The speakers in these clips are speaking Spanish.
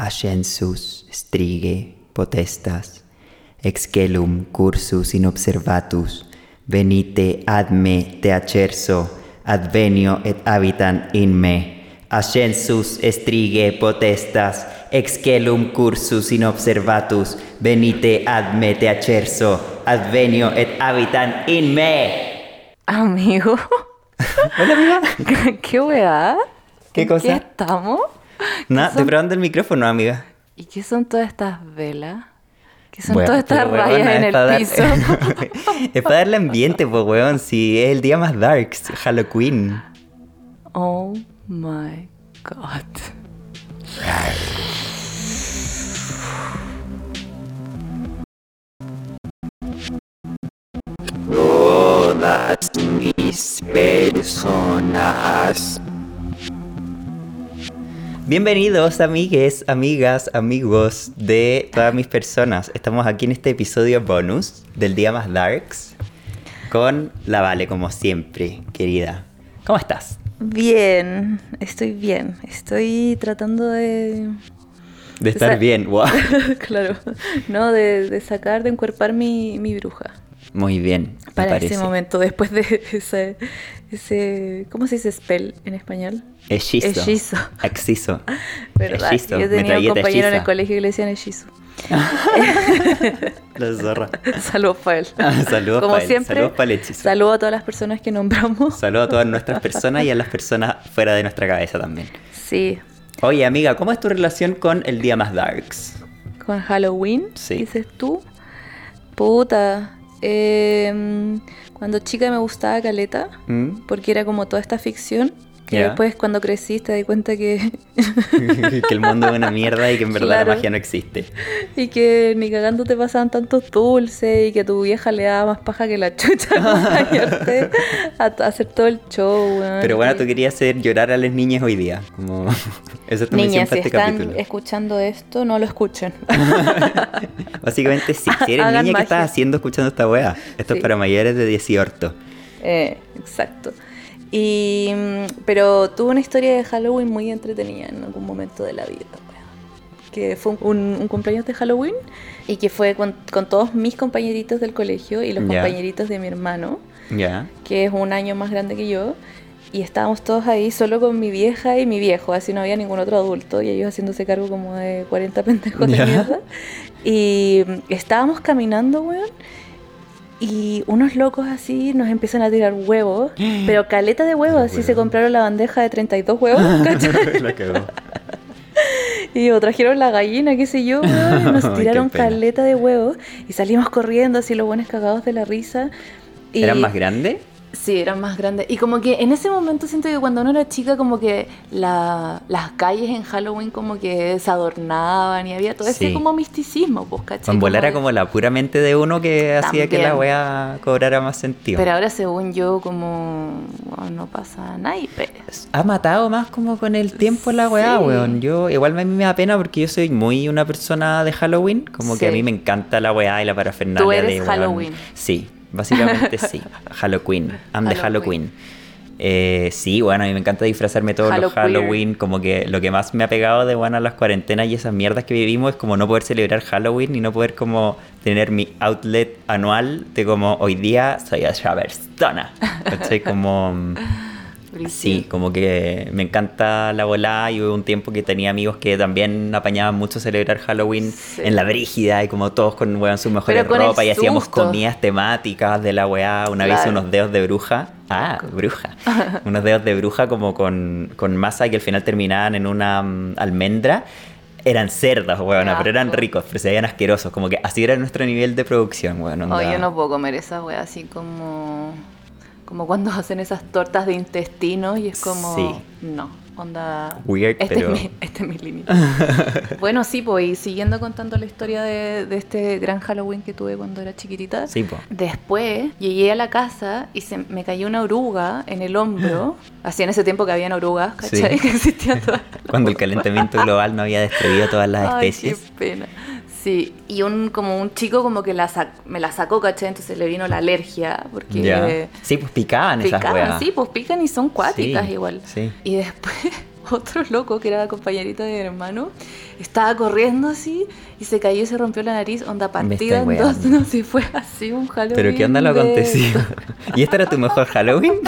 ascensus strige potestas, excelum cursus in observatus, venite ad me te acerso, advenio et habitan in me. Ascensus strige potestas, excelum cursus in observatus, venite ad me te acerso, advenio et habitan in me. Amigo, Hola, amiga. ¿qué weá? ¿Qué ¿En cosa? ¿Qué estamos? Nada, ¿Qué estoy son- probando el micrófono, amiga. ¿Y qué son todas estas velas? ¿Qué son Bueno, todas estas rayas weona, en el dar- piso? es para darle ambiente, pues, weón. Si es el día más darks, Halloween. oh my god. Todas mis personas. Bienvenidos, amigues, amigas, amigos de todas mis personas. Estamos aquí en este episodio bonus del día más darks con la Vale, como siempre, querida. ¿Cómo estás? Bien, estoy bien. Estoy tratando de... De estar bien, wow. claro, no, de, de sacar, de encuerpar mi, mi bruja. Muy bien, Para parece. ese momento, después de ese, ese... ¿Cómo se dice spell en español? Hechizo. Hechizo. Hechizo. ¿Verdad? Hechizo, Yo tenía un compañero en el colegio que le decían hechizo. La zorra. Saludos para él. Saludos Como pa' él, siempre, saludos pa'l hechizo. Saludos a todas las personas que nombramos. Saludos a todas nuestras personas y a las personas fuera de nuestra cabeza también. Sí, Oye, amiga, ¿cómo es tu relación con el día más darks? con Halloween, Sí. dices tú. Puta. eh, cuando chica me gustaba Caleta, ¿Mm? porque era como toda esta ficción. Que Ya. después cuando crecí te di cuenta que... que el mundo es una mierda y que en verdad Claro. la magia no existe. y que ni cagando te pasaban tantos dulces y que a tu vieja le daba más paja que la chucha acompañarte a, a hacer todo el show. Pero bueno, Y- tú querías hacer llorar a las niñas hoy día. Como... Esa es Niñas, si este están capítulo. escuchando esto, no lo escuchen. Básicamente, si eres niña, ¿qué magia. estás haciendo escuchando esta wea? Esto Sí. es para mayores de 18. Eh, exacto. Y, mm, pero tuve una historia de Halloween muy entretenida en algún momento de la vida. Que fue un, un cumpleaños de Halloween y que fue con, con todos mis compañeritos del colegio y los Ya. compañeritos de mi hermano, Ya. que es un año más grande que yo. Y estábamos todos ahí solo con mi vieja y mi viejo, así no había ningún otro adulto y ellos haciéndose cargo como de 40 pendejos Ya. de mierda. Y mm, estábamos caminando, weón, y unos locos así nos empiezan a tirar huevos, pero caleta de huevos, así se compraron la bandeja de 32 huevos, ¿cachai? La cagó. Y o trajeron la gallina, qué sé yo, y nos tiraron caleta de huevos y salimos corriendo así los buenos cagados de la risa. Y ¿Eran más grandes? Sí, eran más grandes. Y como que en ese momento siento que cuando uno era chica, como que la- las calles en Halloween como que se adornaban y había todo ese Sí. como misticismo, pues, ¿cachai? Con volar era como la pura mente de uno que hacía que la wea cobrara más sentido. Pero ahora según yo como no pasa naipe. Ha matado más como con el tiempo la weá, Sí. weón. Yo, igual a mí me da pena porque yo soy muy una persona de Halloween. Como que a mí me encanta la weá y la parafernalia Tú eres de weón. Halloween. Sí, básicamente sí. Halloween. I'm de Halloween. Eh, sí, bueno, a mí me encanta disfrazarme todos los Halloween. Como que lo que más me ha pegado de bueno a las cuarentenas y esas mierdas que vivimos es como no poder celebrar Halloween y no poder como tener mi outlet anual de como hoy día soy esa persona. ¿Cachai? Como. Sí, como que me encanta la volada y hubo un tiempo que tenía amigos que también apañaban mucho celebrar Halloween Sí. en la brígida y como todos con weón, sus mejores ropas y hacíamos comidas temáticas de la weá, una vez unos dedos de bruja, ah, bruja, unos dedos de bruja como con, con masa que al final terminaban en una mm, almendra. Eran cerdos, weón, Qué pero eran ricos, pero se veían asquerosos, como que así era nuestro nivel de producción, weón. Oh, onda. yo no puedo comer esa wea así como como cuando hacen esas tortas de intestino y es como Sí. no, onda Weird, este pero- es mi, este es mi límite. bueno, sí, pues y siguiendo contando la historia de, de este gran Halloween que tuve cuando era chiquitita. Sí, po. Después llegué a la casa y se me cayó una oruga en el hombro. Así en ese tiempo que habían orugas, ¿cachai? Sí. Que existían todas. Cuando el calentamiento global no había destruido todas las Ay, especies. qué pena. Sí, y un como un chico como que la me la sacó, ¿cachai? Entonces le vino la alergia porque. Sí, pues picaban esas picaban, weas. sí, pues pican y son cuáticas Sí, igual. sí. Y después, otro loco, que era compañerito de mi hermano, estaba corriendo así y se cayó y se rompió la nariz, onda partida en dos. No sé, fue así un Halloween. Pero ¿qué onda lo de- acontecido? ¿Y este era tu mejor Halloween?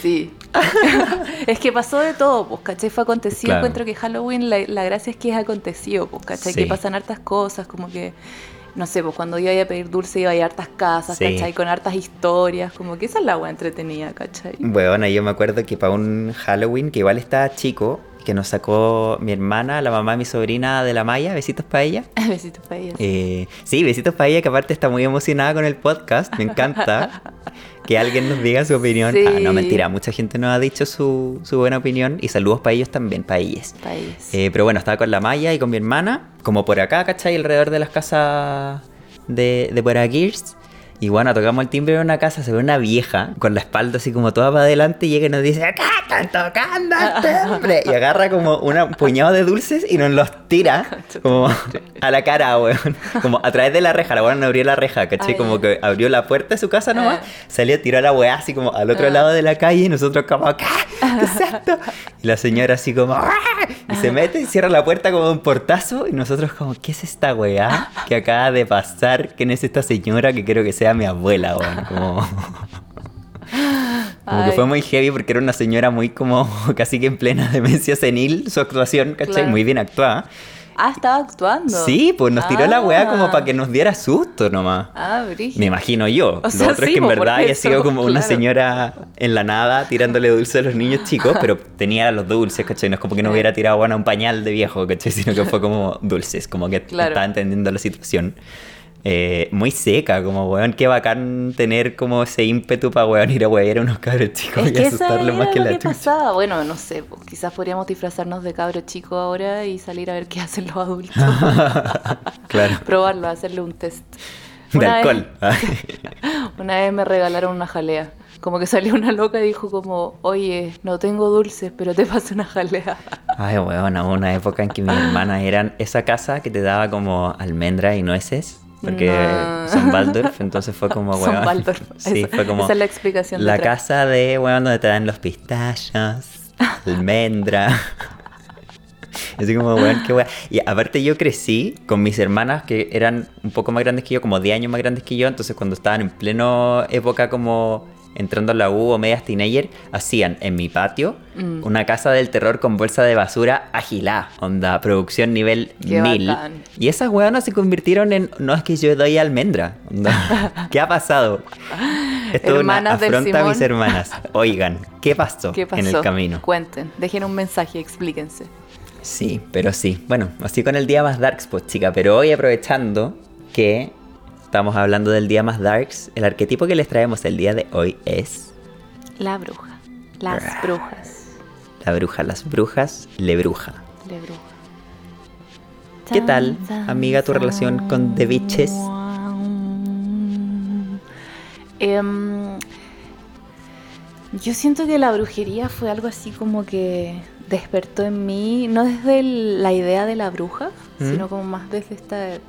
Sí. es que pasó de todo, pues, ¿cachai? Fue acontecido. Claro. Encuentro que Halloween, la, la gracia es que es acontecido, pues, ¿cachai? Sí. Que pasan hartas cosas, como que, no sé, pues cuando iba a pedir dulce iba a ir a hartas casas, Sí. ¿cachai? Con hartas historias, como que esa es la agua entretenida, ¿cachai? Bueno, yo me acuerdo que para un Halloween, que igual estaba chico, que nos sacó mi hermana, la mamá de mi sobrina de la Maya, besitos para ella. Besitos para ellas. Eh, sí, besitos para ella, que aparte está muy emocionada con el podcast, me encanta. que alguien nos diga su opinión. Sí. Ah, no, mentira, mucha gente nos ha dicho su, su buena opinión y saludos para ellos también, para ellas. Eh, pero bueno, estaba con la Maya y con mi hermana, como por acá, ¿cachai? Alrededor de las casas de, de por aquí. Y bueno, tocamos el timbre de una casa, se ve una vieja con la espalda así como toda para adelante y llega y nos dice, acá están tocando el timbre. Y agarra como una- un puñado de dulces y nos los tira como a la cara, weón. Como a través de la reja, la weón no abrió la reja, ¿cachai? Como que abrió la puerta de su casa nomás, Ah. salió, tiró a la weá así como al otro Ah. lado de la calle y nosotros como, ¿qué? ¿Qué es esto? Y la señora así como, "Ah", y se mete y cierra la puerta como un portazo y nosotros como, ¿qué es esta weá que acaba de pasar? ¿Quién es esta señora que quiero que sea mi abuela, weón? Como, como que fue muy heavy porque era una señora muy como casi que en plena demencia senil su actuación, ¿cachai? Claro. Muy bien actuada. Ah, estaba actuando. Sí, pues nos tiró la weá como Ah. para que nos diera susto nomás. Ah, brígido. Me imagino yo. O sea, Lo otro sí, es que en verdad haya sido como una claro. señora en la nada tirándole dulces a los niños chicos, pero tenía los dulces, ¿cachai? No es como que no hubiera tirado bueno, un pañal de viejo, ¿cachai? Sino que fue como dulces, como que Claro. estaba entendiendo la situación. Eh, muy seca, como weón, qué bacán tener como ese ímpetu para weón ir a wear a unos cabros chicos Es y asustarlos más que lo la que chucha. pasaba. Bueno, no sé, pues, quizás podríamos disfrazarnos de cabro chico ahora y salir a ver qué hacen los adultos. claro. Probarlo, hacerle un test. De Una vez- alcohol. Una vez me regalaron una jalea. Como que salió una loca y dijo como, oye, no tengo dulces, pero te paso una jalea. Ay, weón, una época en que mis hermanas eran esa casa que te daba como almendras y nueces. Porque No. son Waldorf, entonces fue como, Son weón. Waldorf. Sí, fue como. esa es la explicación La detrás. casa de, weón, donde te dan los pistachos, almendra. Así como, weón, qué weón. Y aparte, yo crecí con mis hermanas que eran un poco más grandes que yo, como 10 años más grandes que yo. Entonces, cuando estaban en pleno época como entrando a la U o medias teenager, hacían en mi patio Mm. una casa del terror con bolsa de basura agilá. Onda, producción nivel Qué 1000. bacán. Y esas weonas se convirtieron en, no es que yo doy almendra. Onda, ¿Qué ha pasado? Esto es una Hermanas del afronta a mis hermanas. Oigan, ¿qué pasó, ¿Qué pasó? en el camino? Cuenten, dejen un mensaje, explíquense. Sí, pero sí. Bueno, así con el día más darks, pues chica. Pero hoy aprovechando que estamos hablando del día más darks, el arquetipo que les traemos el día de hoy es La bruja. Las Ah. brujas. la bruja. Las brujas, le bruja. Le bruja. ¿Qué tal, amiga, tu relación con The Witches? Em, yo siento que la brujería fue algo así como que despertó en mí, no desde el- la idea de la bruja, ¿Mm? sino como más desde esta des-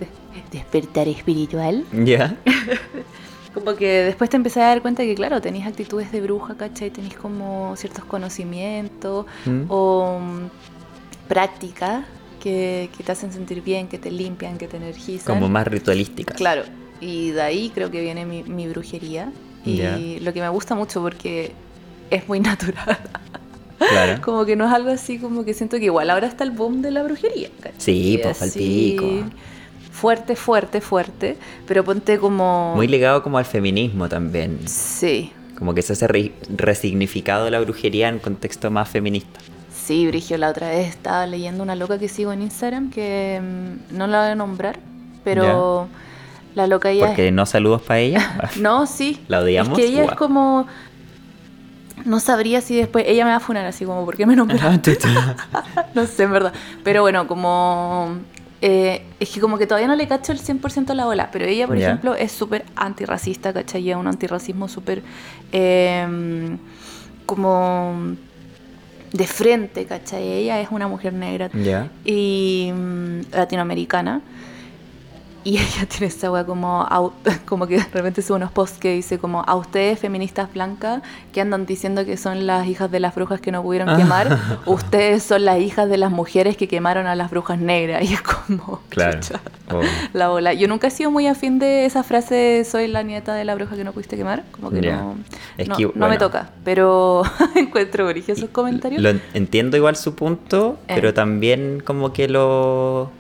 despertar espiritual. ¿Ya? Como que después te empecé a dar cuenta que, claro, tenés actitudes de bruja, ¿cachai? Tenés como ciertos conocimientos ¿Mm? o mm, prácticas que, que te hacen sentir bien, que te limpian, que te energizan. Como más ritualísticas. Claro, y de ahí creo que viene mi, mi brujería. Y lo que me gusta mucho porque es muy natural. Claro. como que no es algo así como que siento que igual ahora está el boom de la brujería. ¿cachai? Sí, pues, Así, palpico. Fuerte, fuerte, fuerte. Pero ponte como... Muy ligado como al feminismo también. Sí, Como que se hace re- resignificado la brujería en contexto más feminista. sí, Brigio, la otra vez estaba leyendo una loca que sigo en Instagram que mm, no la voy a nombrar, pero la loca ella... Porque no saludos para ella. No, sí. ¿La odiamos? Es que ella es como... No sabría si después... Ella me va a funar así como, ¿por qué me nombró? no sé, en verdad. Pero bueno, como... eh, es que como que todavía no le cacho el 100% a la ola, pero ella, por ejemplo, es súper antirracista, ¿cachai? Lleva un antirracismo súper... eh, como... De frente, ¿cachai? Ella es una mujer negra ya. y mm, latinoamericana. Y ella tiene esa weá como, como que de repente sube unos posts que dice como a ustedes feministas blancas que andan diciendo que son las hijas de las brujas que no pudieron quemar, ustedes son las hijas de las mujeres que quemaron a las brujas negras. Y es como, Claro. chucha, Oh. la bola. Yo nunca he sido muy afín de esa frase soy la nieta de la bruja que no pudiste quemar. Como que no, Es no, que, no me toca. Pero encuentro origen esos comentarios. Lo en- entiendo igual su punto, Eh. pero también como que lo...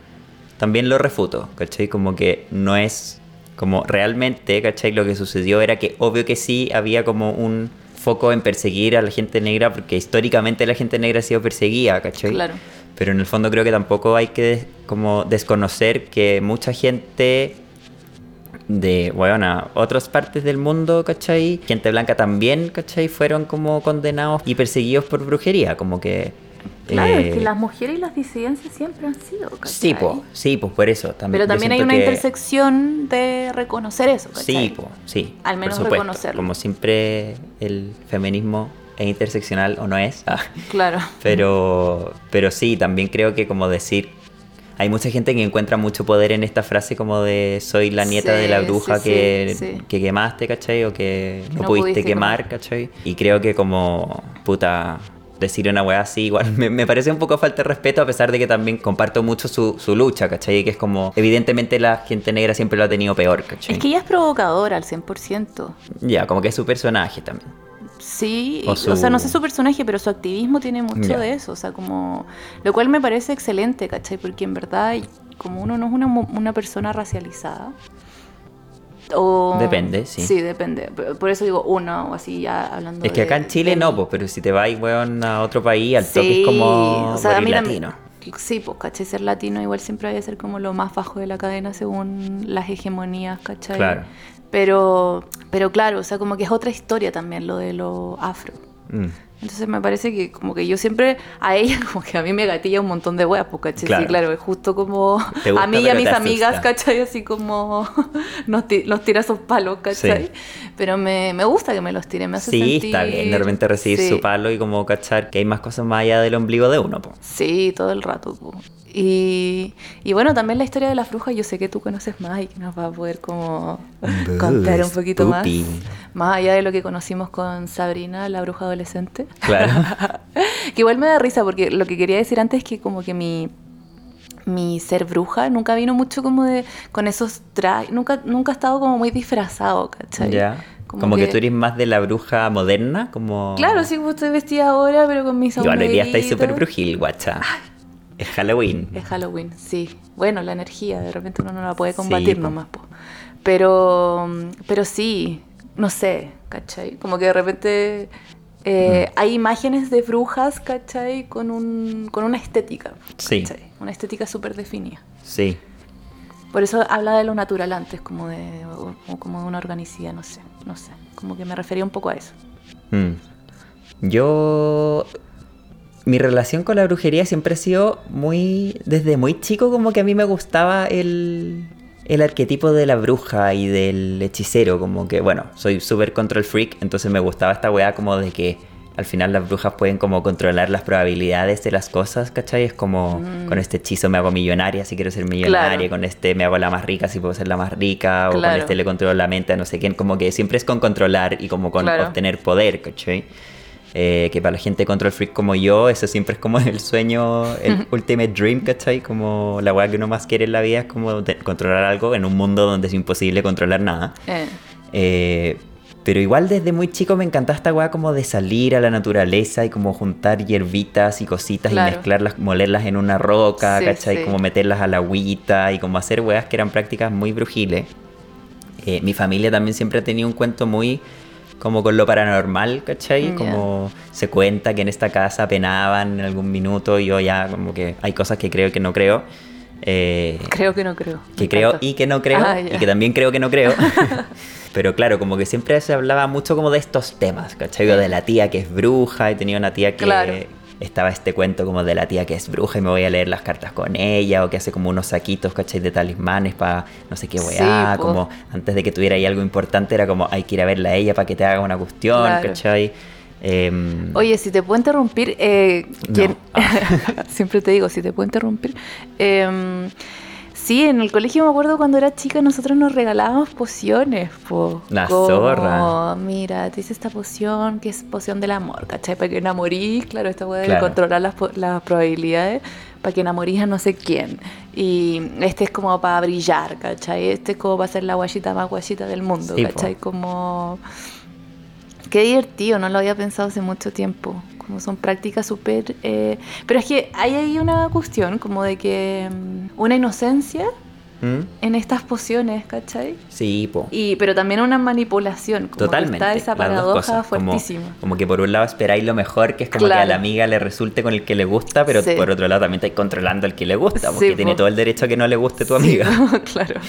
También lo refuto, ¿cachai? Como que no es... Como realmente, ¿cachai? Lo que sucedió era que obvio que sí había como un foco en perseguir a la gente negra, porque históricamente la gente negra ha sido perseguida, ¿cachai? Claro. Pero en el fondo creo que tampoco hay que des- como desconocer que mucha gente de, bueno, otras partes del mundo, ¿cachai? Gente blanca también, ¿cachai? Fueron como condenados y perseguidos por brujería, como que... Claro, eh, es que las mujeres y las disidencias siempre han sido. ¿cachai? Sí, po, sí, pues por eso. También, Pero también hay una que- intersección de reconocer eso. ¿cachai? Sí, po, sí. Al por menos supuesto. reconocerlo. Como siempre el feminismo es interseccional o no es. Ah. Claro. Pero, pero sí, también creo que como decir, hay mucha gente que encuentra mucho poder en esta frase como de soy la nieta Sí, de la bruja sí, que, sí, que quemaste, ¿cachai? O que no, no pudiste, pudiste quemar, ¿cachai? Y creo que como, puta, decir una weá así igual me, me parece un poco falta de respeto a pesar de que también comparto mucho su, su lucha, ¿cachai? Que es como, evidentemente la gente negra siempre lo ha tenido peor, ¿cachai? Es que ella es provocadora al 100%. Ya, como que es su personaje también. Sí, O o, su- sea, no sé su personaje, pero su activismo tiene mucho Ya. de eso, o sea, como... Lo cual me parece excelente, ¿cachai? Porque en verdad, como uno no es una, una persona racializada, o... Depende, sí. Sí, depende. Por eso digo uno, o así ya hablando Es que de- acá en Chile de no, pues, pero si te vas, weón, a otro país, al toque Sí, es como o sea, a morir mí la- latino. Sí, pues, ¿cachai? Ser latino igual siempre va a ser como lo más bajo de la cadena según las hegemonías, ¿cachai? Claro. Pero, pero claro, o sea, como que es otra historia también lo de lo afro. Mm. Entonces me parece que como que yo siempre a ella como que a mí me gatilla un montón de weas, pues. Claro. Sí, claro, es justo como gusta, a mí y a mis amigas. ¿cachai? Así como nos, nos tira esos palos, ¿cachai? Sí. Pero me, me gusta que me los tiren, me hace Sí, sentir... está bien de repente recibir Sí. su palo y como cachar que hay más cosas más allá del ombligo de uno, po. Sí, todo el rato. po. Y, y bueno, también la historia de las brujas, yo sé que tú conoces más y que nos va a poder como contar un poquito más. Más allá de lo que conocimos con Sabrina, la bruja adolescente. Claro. que igual me da risa porque lo que quería decir antes es que como que mi, mi ser bruja nunca vino mucho como de con esos trajes, nunca, nunca ha estado como muy disfrazado, ¿cachai? ya. Como, que... tú eres más de la bruja moderna, como... Claro, sí, pues estoy vestida ahora, pero con mis Igual hoy día estáis súper brujil, guacha. Es Halloween. Es Halloween, sí. Bueno, la energía, de repente uno no la puede combatir nomás, po. Pero, pero sí, no sé, ¿cachai? Como que de repente eh, hay imágenes de brujas, ¿cachai? Con, un, con una estética, Sí. ¿cachai? Una estética súper definida. Sí. Por eso habla de lo natural antes, como de, o- o como de una organicidad, no sé, no sé. Como que me refería un poco a eso. Mm. Yo... Mi relación con la brujería siempre ha sido muy... Desde muy chico como que a mí me gustaba el... El arquetipo de la bruja y del hechicero, como que, bueno, soy súper control freak, entonces me gustaba esta weá como de que al final las brujas pueden como controlar las probabilidades de las cosas, ¿cachai? Es como, con este hechizo me hago millonaria si quiero ser millonaria, Claro. con este me hago la más rica si puedo ser la más rica, o con este le controlo la mente a no sé quién, como que siempre es con controlar y como con Claro. obtener poder, ¿cachai? Eh, que para la gente control freak como yo, eso siempre es como el sueño, el ultimate dream, ¿cachai? Como la weá que uno más quiere en la vida es como controlar algo en un mundo donde es imposible controlar nada. Eh, Eh, pero igual desde muy chico me encantaba esta weá como de salir a la naturaleza y como juntar hierbitas y cositas Claro. y mezclarlas, molerlas en una roca, Sí, ¿cachai? sí. Como meterlas a la agüita y como hacer weas que eran prácticas muy brujiles. Mi familia también siempre ha tenido un cuento muy como con lo paranormal, ¿cachai? Como se cuenta que en esta casa penaban en algún minuto y yo ya como que hay cosas que creo y que no creo. Eh, creo que no creo. que creo y que no creo Ah, y que también creo que no creo. Pero claro, como que siempre se hablaba mucho como de estos temas, ¿cachai? De la tía que es bruja y tenía una tía que Claro. Estaba este cuento como de la tía que es bruja y me voy a leer las cartas con ella o que hace como unos saquitos, ¿cachai? De talismanes para no sé qué Sí, weá, po. como antes de que tuviera ahí algo importante era como hay que ir a verla a ella para que te haga una cuestión, Claro. ¿cachai? Em, Oye, si te puedo interrumpir, eh, No. ¿quién- siempre te digo, si te puedo interrumpir, eh, Sí, en el colegio me acuerdo cuando era chica nosotros nos regalábamos pociones, po. La Como, zorra. Mira, te hice esta poción que es poción del amor, ¿cachai? Para que enamorís, claro, esta puede Claro. controlar las, las probabilidades, para que enamorís a no sé quién. Y este es como para brillar, ¿cachai? Este es como para ser la guayita más guayita del mundo, Sí, po. ¿cachai? Como... Qué divertido, no lo había pensado hace mucho tiempo. Como son prácticas súper... eh, Pero es que hay ahí una cuestión como de que mm, una inocencia ¿Mm? en estas pociones, ¿cachai? Sí, po. Y, pero también una manipulación. Como que Totalmente. Está esa paradoja. Como, fuertísima. como que por un lado esperáis lo mejor, que es como que a la amiga le resulte con el que le gusta, pero Sí. por otro lado también estáis controlando al que le gusta, porque Sí, tiene po. todo el derecho a que no le guste tu Sí, amiga. claro.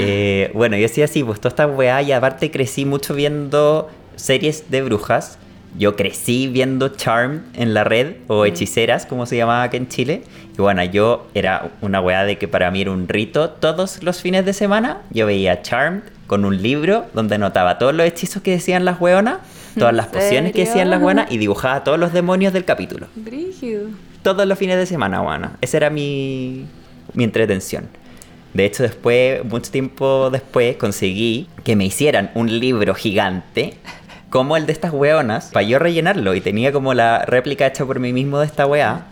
Eh, bueno, yo sí así, pues toda esta weá, y aparte crecí mucho viendo series de brujas. Yo crecí viendo Charm en la red, Mm. o Hechiceras, como se llamaba acá en Chile. Y bueno, yo era una weá de que para mí era un rito. Todos los fines de semana yo veía Charmed con un libro donde anotaba todos los hechizos que decían las weonas, todas las ¿En pociones que decían las buenas y dibujaba todos los demonios del capítulo. Brígido. Todos los fines de semana, buena. Esa era mi, mi entretención. De hecho, después, mucho tiempo después, conseguí que me hicieran un libro gigante como el de estas weonas para yo rellenarlo. Y tenía como la réplica hecha por mí mismo de esta weá.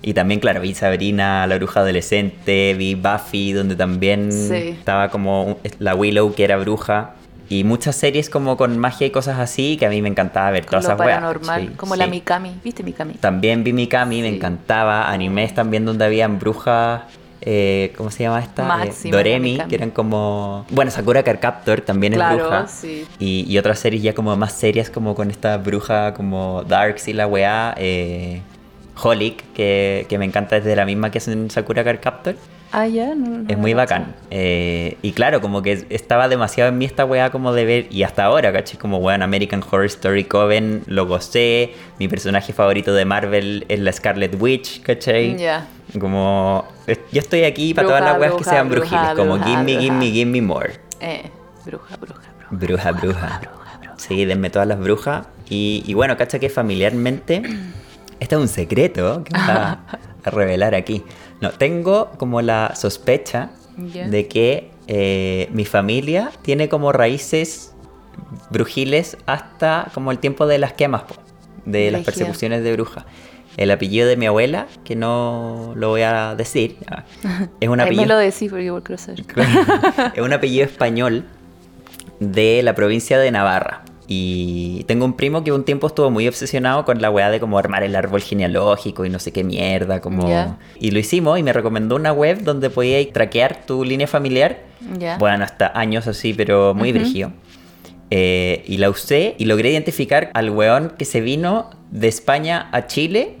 Y también, claro, vi Sabrina, la bruja adolescente, vi Buffy, donde también Sí. estaba como la Willow, que era bruja. Y muchas series como con magia y cosas así que a mí me encantaba ver todas lo esas weas. Sí, como la. Mikami. ¿Viste Mikami? También vi Mikami, me encantaba. Animes también donde habían brujas. Eh, ¿Cómo se llama esta? Eh, Máxima, Doremi, que eran como. Bueno, Sakura Card Captor también es bruja. sí. Y, y otras series ya como más serias, como con esta bruja como Darks y la weá. Eh, Holic, que, que me encanta, es de la misma que hacen Sakura Card Captor. Ah, ya. no- no Es muy bacán. Eh, y claro, como que estaba demasiado en mí esta weá como de ver, y hasta ahora, ¿cachai? Como weón, American Horror Story Coven, lo gocé. Mi personaje favorito de Marvel es la Scarlet Witch, ¿cachai? Ya. Como, yo estoy aquí para Bruja, todas las weas que sean bruja, brujiles, como bruja, gimme, bruja. gimme, gimme more. Eh, bruja, bruja, bruja. Bruja, bruja. Sí, denme todas las brujas. Y, y bueno, cacha que familiarmente, este es un secreto que voy a, revelar aquí. No, tengo como la sospecha de que eh, mi familia tiene como raíces brujiles hasta como el tiempo de las quemas, po, de las persecuciones de brujas. El apellido de mi abuela, que no lo voy a decir, es un Ahí me apellido lo decís porque quiero saber. es un apellido español de la provincia de Navarra. Y tengo un primo que un tiempo estuvo muy obsesionado con la weá de como armar el árbol genealógico y no sé qué mierda, como... Ya. Y lo hicimos y me recomendó una web donde podías traquear tu línea familiar. Ya. Bueno, hasta años así, pero muy Ujú. brígido. Eh, y la usé y logré identificar al weón que se vino de España a Chile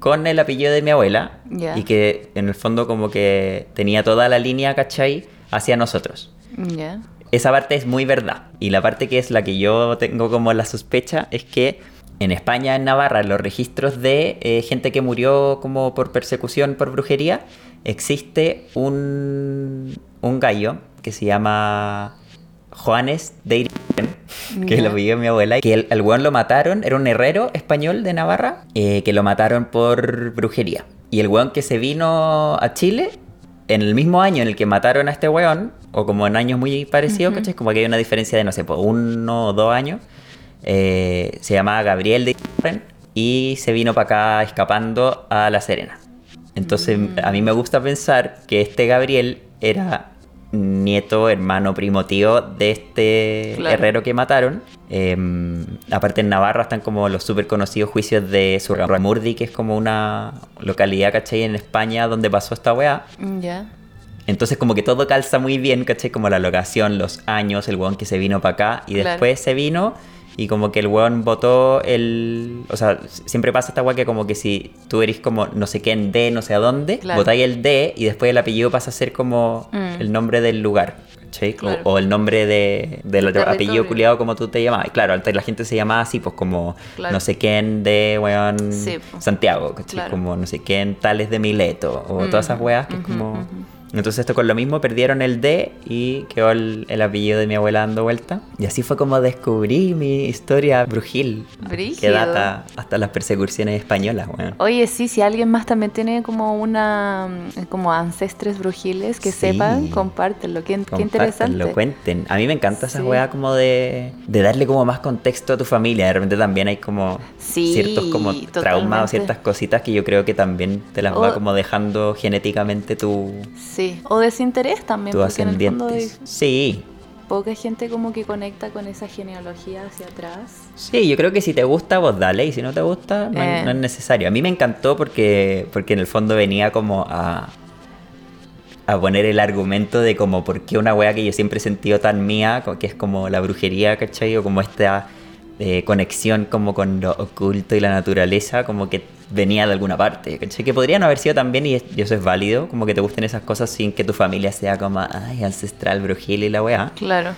con el apellido de mi abuela y que en el fondo como que tenía toda la línea, ¿cachai? Hacia nosotros. Esa parte es muy verdad. Y la parte que es la que yo tengo como la sospecha es que en España, en Navarra, en los registros de eh, gente que murió como por persecución, por brujería, existe un, un gallo que se llama Juanes de que lo vivió mi abuela, que el, el weón lo mataron, era un herrero español de Navarra, eh, que lo mataron por brujería. Y el weón que se vino a Chile, en el mismo año en el que mataron a este weón, o como en años muy parecidos, ¿cachai? Como que hay una diferencia de, no sé, por uno o dos años, eh, se llamaba Gabriel de y se vino para acá escapando a La Serena. Entonces, a mí me gusta pensar que este Gabriel era nieto, hermano, primo, tío de este Claro. herrero que mataron. Eh, aparte en Navarra están como los súper conocidos juicios de Surramurdi, que es como una localidad, ¿cachai? En España donde pasó esta weá. Ya. Entonces como que todo calza muy bien, ¿cachai? Como la locación, los años, el weón que se vino para acá y Claro. después se vino y como que el weón votó el... O sea, siempre pasa esta weá que como que si tú eres como no sé qué en D, no sé a dónde, Claro. votáis el D y después el apellido pasa a ser como Mm. el nombre del lugar, ¿cachai? O- Claro. O, el nombre de, del otro apellido culiado como tú te llamabas. Y Claro, la gente se llamaba así, pues como Claro. no sé quién de weón Sí. Santiago. Como no sé quién tales de Mileto o Mm. todas esas weas que es como... Entonces esto con lo mismo perdieron el D y quedó el, el apellido de mi abuela dando vuelta. Y así fue como descubrí mi historia brujil. Que Brígido. data hasta las persecuciones españolas, bueno. Oye, sí, si alguien más también tiene como una, mm, como ancestres brujiles que Sí. sepan, compártelo. Qué, qué interesante. Lo cuenten. A mí me encanta esa weá como de, de darle como más contexto a tu familia. De repente también hay como Sí, ciertos como traumas o ciertas cositas que yo creo que también te las va O- como dejando genéticamente tu, Sí, o desinterés también, tu porque en el fondo hay ascendientes. Sí, poca gente como que conecta con esa genealogía hacia atrás. Sí, yo creo que si te gusta, vos dale, y si no te gusta, no, Eh. no es necesario. A mí me encantó porque, porque en el fondo venía como a, a poner el argumento de como por qué una wea que yo siempre he sentido tan mía, que es como la brujería, ¿cachai? O como esta eh, conexión como con lo oculto y la naturaleza, como que venía de alguna parte, ¿cachai? Que podrían haber sido también, y, es- y eso es válido, como que te gusten esas cosas sin que tu familia sea como, ay, ancestral, brujil y la wea. Claro.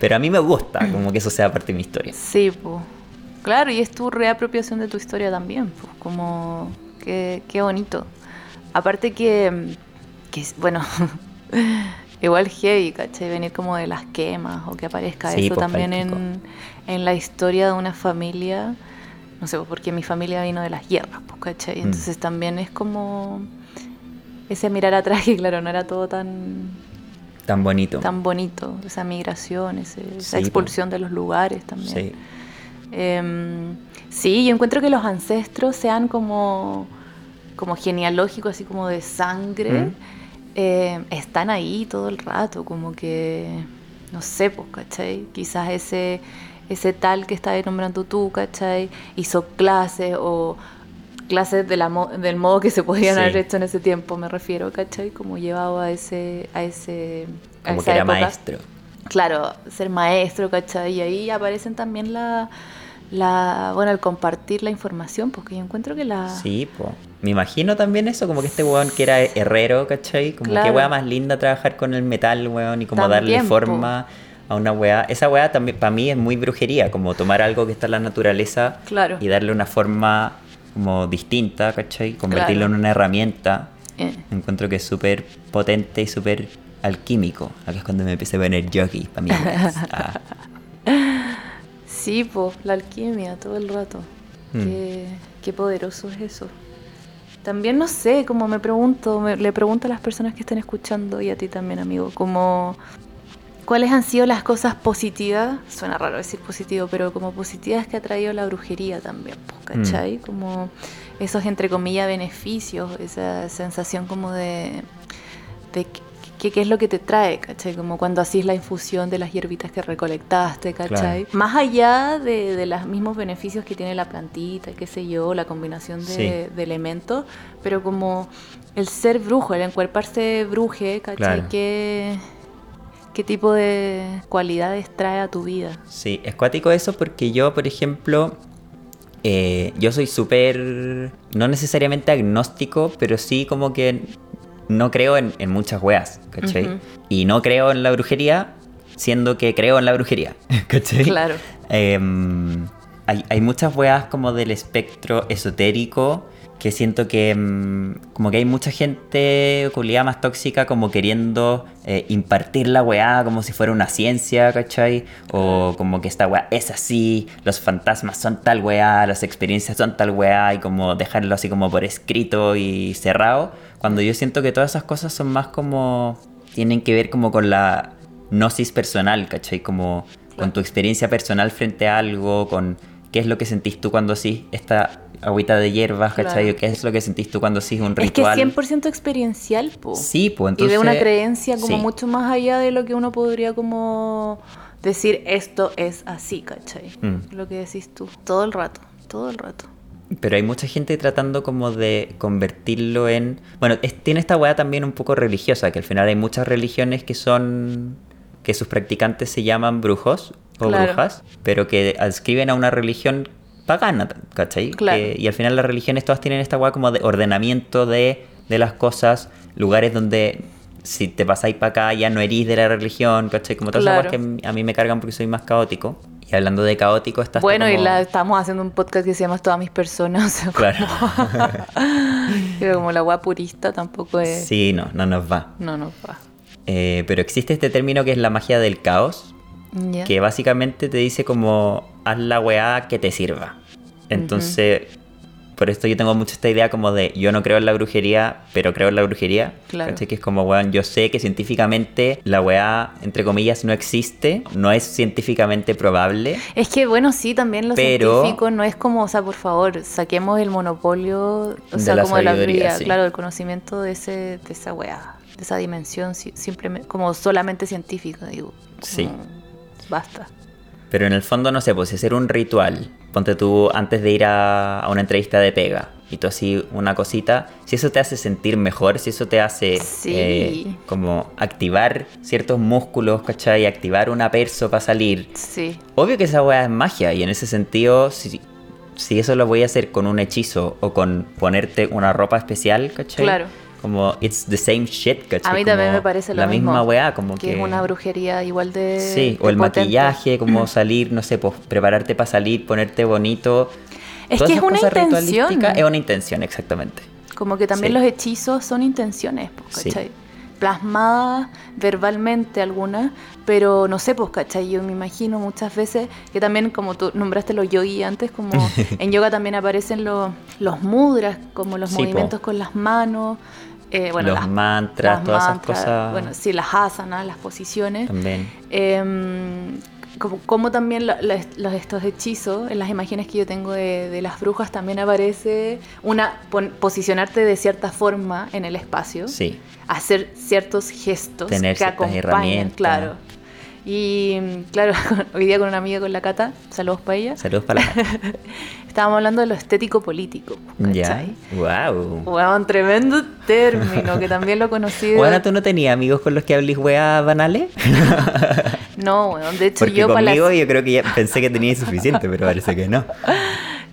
Pero a mí me gusta como que eso sea parte de mi historia. Sí, pues. Claro, y es tu reapropiación de tu historia también, pues, como qué, qué bonito. Aparte que, que bueno, igual heavy, ¿cachai? Venir como de las quemas o que aparezca Sí, eso pues, también en, en la historia de una familia. No sé, pues, porque mi familia vino de las guerras, pues, ¿cachai? Mm. Entonces también es como ese mirar atrás que, claro, no era todo tan, Tan bonito. tan bonito, esa migración, ese- esa Sí, expulsión de los lugares también. Sí. Sí, yo encuentro que los ancestros sean como, como genealógicos, así como de sangre, Mm. Eh, están ahí todo el rato, como que, no sé, pues, ¿cachai? Quizás ese, ese tal que estás nombrando tú, ¿cachai? Hizo clases o clases de la mo- del modo que se podían Sí. haber hecho en ese tiempo, me refiero, ¿cachai? Como llevado a ese... A ese a Como esa que era época. maestro. Claro, ser maestro, ¿cachai? Y ahí aparecen también la, la bueno, el compartir la información, porque yo encuentro que la... Sí, po. Me imagino también eso, como que este weón que era herrero, ¿cachai? Como Claro. qué weá más linda trabajar con el metal, weón, y como darle po. forma a una weá. Esa weá también para mí es muy brujería, como tomar algo que está en la naturaleza Claro. y darle una forma como distinta, ¿cachai? Convertirlo Claro. en una herramienta. Eh, Encuentro que es súper potente y súper alquímico. Acá es cuando me empecé a poner yogi para mí. Ah. Sí, pues, la alquimia todo el rato. Mm. Qué, qué poderoso es eso. También no sé, como me pregunto, me- le pregunto a las personas que estén escuchando y a ti también, amigo, como cuáles han sido las cosas positivas, suena raro decir positivo, pero como positivas que ha traído la brujería también, pues, ¿cachai? Como esos, entre comillas, beneficios, esa sensación como de, de qué qué es lo que te trae, ¿cachai? Como cuando hacís la infusión de las hierbitas que recolectaste, ¿cachai? Más allá de, de los mismos beneficios que tiene la plantita, qué sé yo, la combinación de, Sí. de elementos, pero como el ser brujo, el encuerparse bruje, ¿cachai? Claro. ¿Qué, ¿Qué tipo de cualidades trae a tu vida? Sí, es cuático eso porque yo, por ejemplo, eh, yo soy súper, no necesariamente agnóstico, pero sí como que no creo en, en muchas weas, ¿cachai? Y no creo en la brujería, siendo que creo en la brujería, ¿cachai? Claro. Em, hay, hay muchas weas como del espectro esotérico que siento que em, como que hay mucha gente culiada más tóxica como queriendo eh, impartir la weá como si fuera una ciencia, ¿cachai? O como que esta weá es así, los fantasmas son tal weá, las experiencias son tal weá y como dejarlo así como por escrito y cerrado, cuando yo siento que todas esas cosas son más como tienen que ver como con la gnosis personal, ¿cachai? Como con tu experiencia personal frente a algo, con qué es lo que sentís tú cuando sí esta agüita de hierbas, ¿cachai? Claro. ¿Qué es lo que sentís tú cuando sí un Es que ritual? es 100% experiencial, po. Sí, pues y entonces... de una creencia como sí. mucho más allá de lo que uno podría como decir esto es así, ¿cachai? Mm. Lo que decís tú. Todo el rato, todo el rato. Pero hay mucha gente tratando como de convertirlo en... Bueno, es- tiene esta weá también un poco religiosa, que al final hay muchas religiones que son... que sus practicantes se llaman brujos o Claro. brujas, pero que adscriben a una religión pagana, ¿cachai? Claro. Que- y al final las religiones todas tienen esta weá como de ordenamiento de, de las cosas, lugares donde si te pasáis para acá ya no erís de la religión, ¿cachai? Como todas Claro. weas que a mí me cargan porque soy más caótico. Y hablando de caótico, está hasta Bueno, y la, estamos haciendo un podcast que se llama Todas mis personas. o sea, Claro. Pero como la weá purista tampoco es. Sí, no, no nos va. No nos va. Eh, pero existe este término que es la magia del caos, que básicamente te dice como haz la weá que te sirva. Entonces, por esto yo tengo mucho esta idea como de yo no creo en la brujería, pero creo en la brujería. Claro. Que es como, weón, yo sé que científicamente la weá, entre comillas, no existe, no es científicamente probable. Es que bueno, sí, también lo Pero- científico no es como, o sea, por favor, saquemos el monopolio, o De sea, la como de la sí. claro, el conocimiento de ese, de esa weá, de esa dimensión, si- simplemente, como solamente científica, digo. Sí. como, Basta. Pero en el fondo, no sé, pues si hacer un ritual, ponte tú antes de ir a, a una entrevista de pega, y tú así una cosita, si eso te hace sentir mejor, si eso te hace Sí. eh, como activar ciertos músculos, ¿cachai? Activar una perso para salir. Sí. Obvio que esa weá es magia, y en ese sentido, si, si eso lo voy a hacer con un hechizo o con ponerte una ropa especial, ¿cachai? Claro. Como, it's the same shit, ¿cachai? A mí también Como me parece lo La mismo. misma weá, como que, que... es una brujería igual de. Sí, o el potente. maquillaje, como salir, no sé, pues prepararte para salir, ponerte bonito. Es Todas que es una intención. Es una intención, exactamente. Como que también Sí. los hechizos son intenciones, pues, Sí. ¿Cachai? Plasmadas verbalmente algunas, pero no sé, pues, ¿cachai? Yo me imagino muchas veces que también, como tú nombraste los yogi antes, como en yoga también aparecen los, los mudras, como los Sí, po. movimientos con las manos. eh, bueno, Los las- mantras, las todas mantras, esas cosas. Bueno, sí, las asanas, las posiciones. También. Em, como, como también la- la- los, estos hechizos, en las imágenes que yo tengo de, de las brujas, también aparece una pon- posicionarte de cierta forma en el espacio, Sí. Hacer ciertos gestos Tener que herramientas. claro. Y claro, hoy día con una amiga con la Cata, saludos para ella, Saludos para la. estábamos hablando de lo estético político, ya. ¿cachai? Wow. Weón, tremendo término, que también lo conocí. de- Bueno, ¿tú no tenías amigos con los que hablís weas banales? No, weón, de hecho Porque yo para conmigo la, yo creo que ya pensé que tenía suficiente, pero parece que no.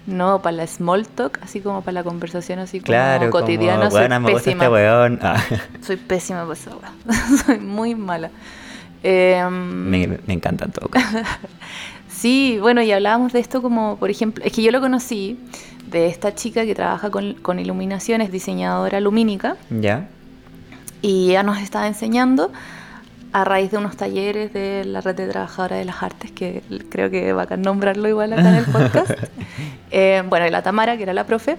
No, para la small talk, así como para la conversación así como Claro, cotidiana, como, soy "Weona, me gusta pésima. este weón. Ah, Soy pésima para esa. Soy muy mala. Em, me, me encanta en todo caso. Sí, bueno, y hablábamos de esto como, por ejemplo, es que yo lo conocí de esta chica que trabaja con, con iluminación, es diseñadora lumínica, ¿Ya? y ella nos estaba enseñando a raíz de unos talleres de la red de trabajadoras de las artes, que creo que va a nombrarlo igual acá en el podcast. Eh, bueno, y la Tamara, que era la profe,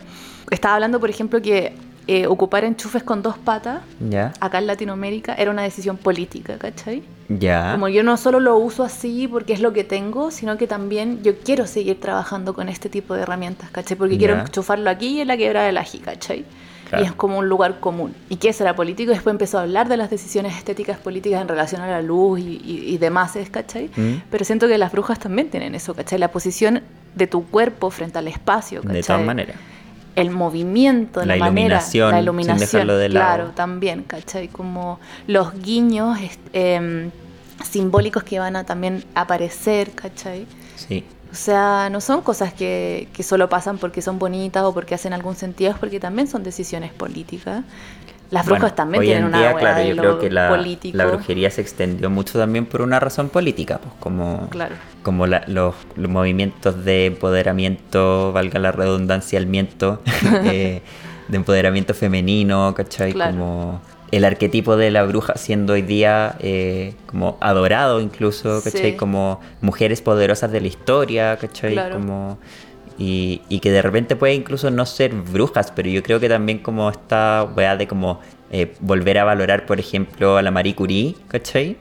estaba hablando, por ejemplo, que eh, ocupar enchufes con dos patas ¿Ya? acá en Latinoamérica era una decisión política, ¿cachai? ¿Ya? Como yo no solo lo uso así porque es lo que tengo, sino que también yo quiero seguir trabajando con este tipo de herramientas, ¿cachai? Porque quiero Ya. enchufarlo aquí en la quebrada del ají, ¿cachai? Claro. Y es como un lugar común. ¿Y qué será político? Y después empezó a hablar de las decisiones estéticas políticas en relación a la luz y, y, y demás, ¿es, ¿cachai? Mm. Pero siento que las brujas también tienen eso, ¿cachai? La posición de tu cuerpo frente al espacio, ¿cachai? De todas maneras. el movimiento, La la, manera, iluminación, la sin iluminación, dejarlo de lado. claro, también, ¿cachai? Como los guiños em, simbólicos que van a también aparecer, ¿cachai? Sí. O sea, no son cosas que, que solo pasan porque son bonitas o porque hacen algún sentido, es porque también son decisiones políticas. Las brujas Bueno, también hoy tienen en una día, claro, de yo lo creo que la, político. la brujería se extendió mucho también por una razón política, pues como, Claro. como la- los, los movimientos de empoderamiento, valga la redundancia, el miento, eh, de empoderamiento femenino, ¿cachai? Claro. Como el arquetipo de la bruja siendo hoy día eh, como adorado incluso, ¿cachai? Sí. Como mujeres poderosas de la historia, ¿cachai? Claro. Como... Y, y que de repente puede incluso no ser brujas, pero yo creo que también como esta weá de como eh, volver a valorar, por ejemplo, a la Marie Curie, ¿cachai?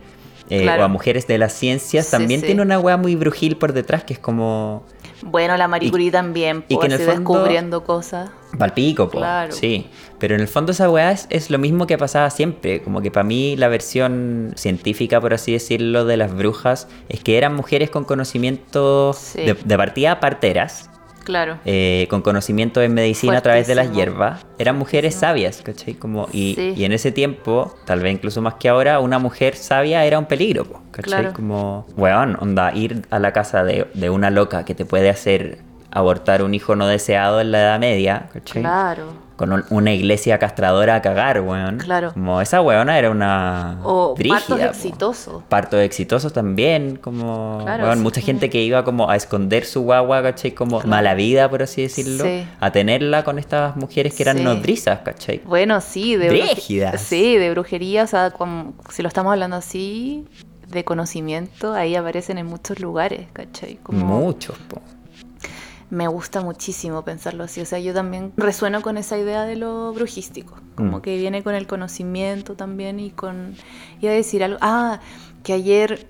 Eh, Claro. O a mujeres de las ciencias, Sí, también sí. tiene una weá muy brujil por detrás, que es como... Bueno, la Marie Y- Curie también, y que pues, en el fondo- descubriendo cosas. Palpico, po. Claro. Sí. Pero en el fondo esa weá es, es lo mismo que pasaba siempre. Como que para mí la versión científica, por así decirlo, de las brujas es que eran mujeres con conocimiento Sí. de, de partida parteras. Claro. eh, con conocimiento en medicina a través de las hierbas, eran mujeres sabias, ¿cachai? Como, y, Sí. y en ese tiempo, tal vez incluso más que ahora, una mujer sabia era un peligro, ¿cachai? Claro. Como, weón, onda, ir a la casa de, de una loca que te puede hacer abortar un hijo no deseado en la Edad Media, ¿cachai? Claro. Con un- una iglesia castradora a cagar, weón. Claro. Como esa weona era una. O brígida, partos exitosos. Partos exitosos también, como. Claro, weón, sí, mucha gente que iba como a esconder su guagua, ¿cachai? Como Claro. mala vida, por así decirlo. Sí. A tenerla con estas mujeres que eran Sí. nodrizas, ¿cachai? Bueno, sí, de Brígidas. Sí, de brujería, o sea, como- si lo estamos hablando así, de conocimiento, ahí aparecen en muchos lugares, ¿cachai? Como Muchos, po. Me gusta muchísimo pensarlo así, o sea, yo también resueno con esa idea de lo brujístico, como Mm. que viene con el conocimiento también y con... Iba a decir algo, ah, que ayer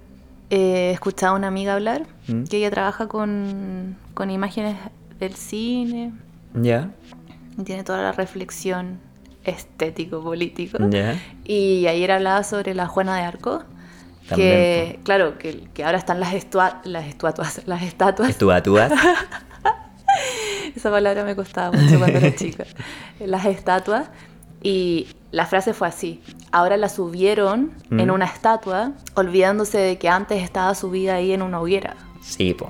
eh, escuchaba a una amiga hablar, Mm. que ella trabaja con, con imágenes del cine, Ya, y tiene toda la reflexión estético-político. ya. Y ayer hablaba sobre la Juana de Arco. También, Que, claro, que, que ahora están las, estua- las estatuas, las estatuas. Estúatuas. Esa palabra me costaba mucho cuando era chica. Las estatuas. Y la frase fue así. Ahora la subieron en Mm. una estatua, olvidándose de que antes estaba subida ahí en una hoguera. Sí, po.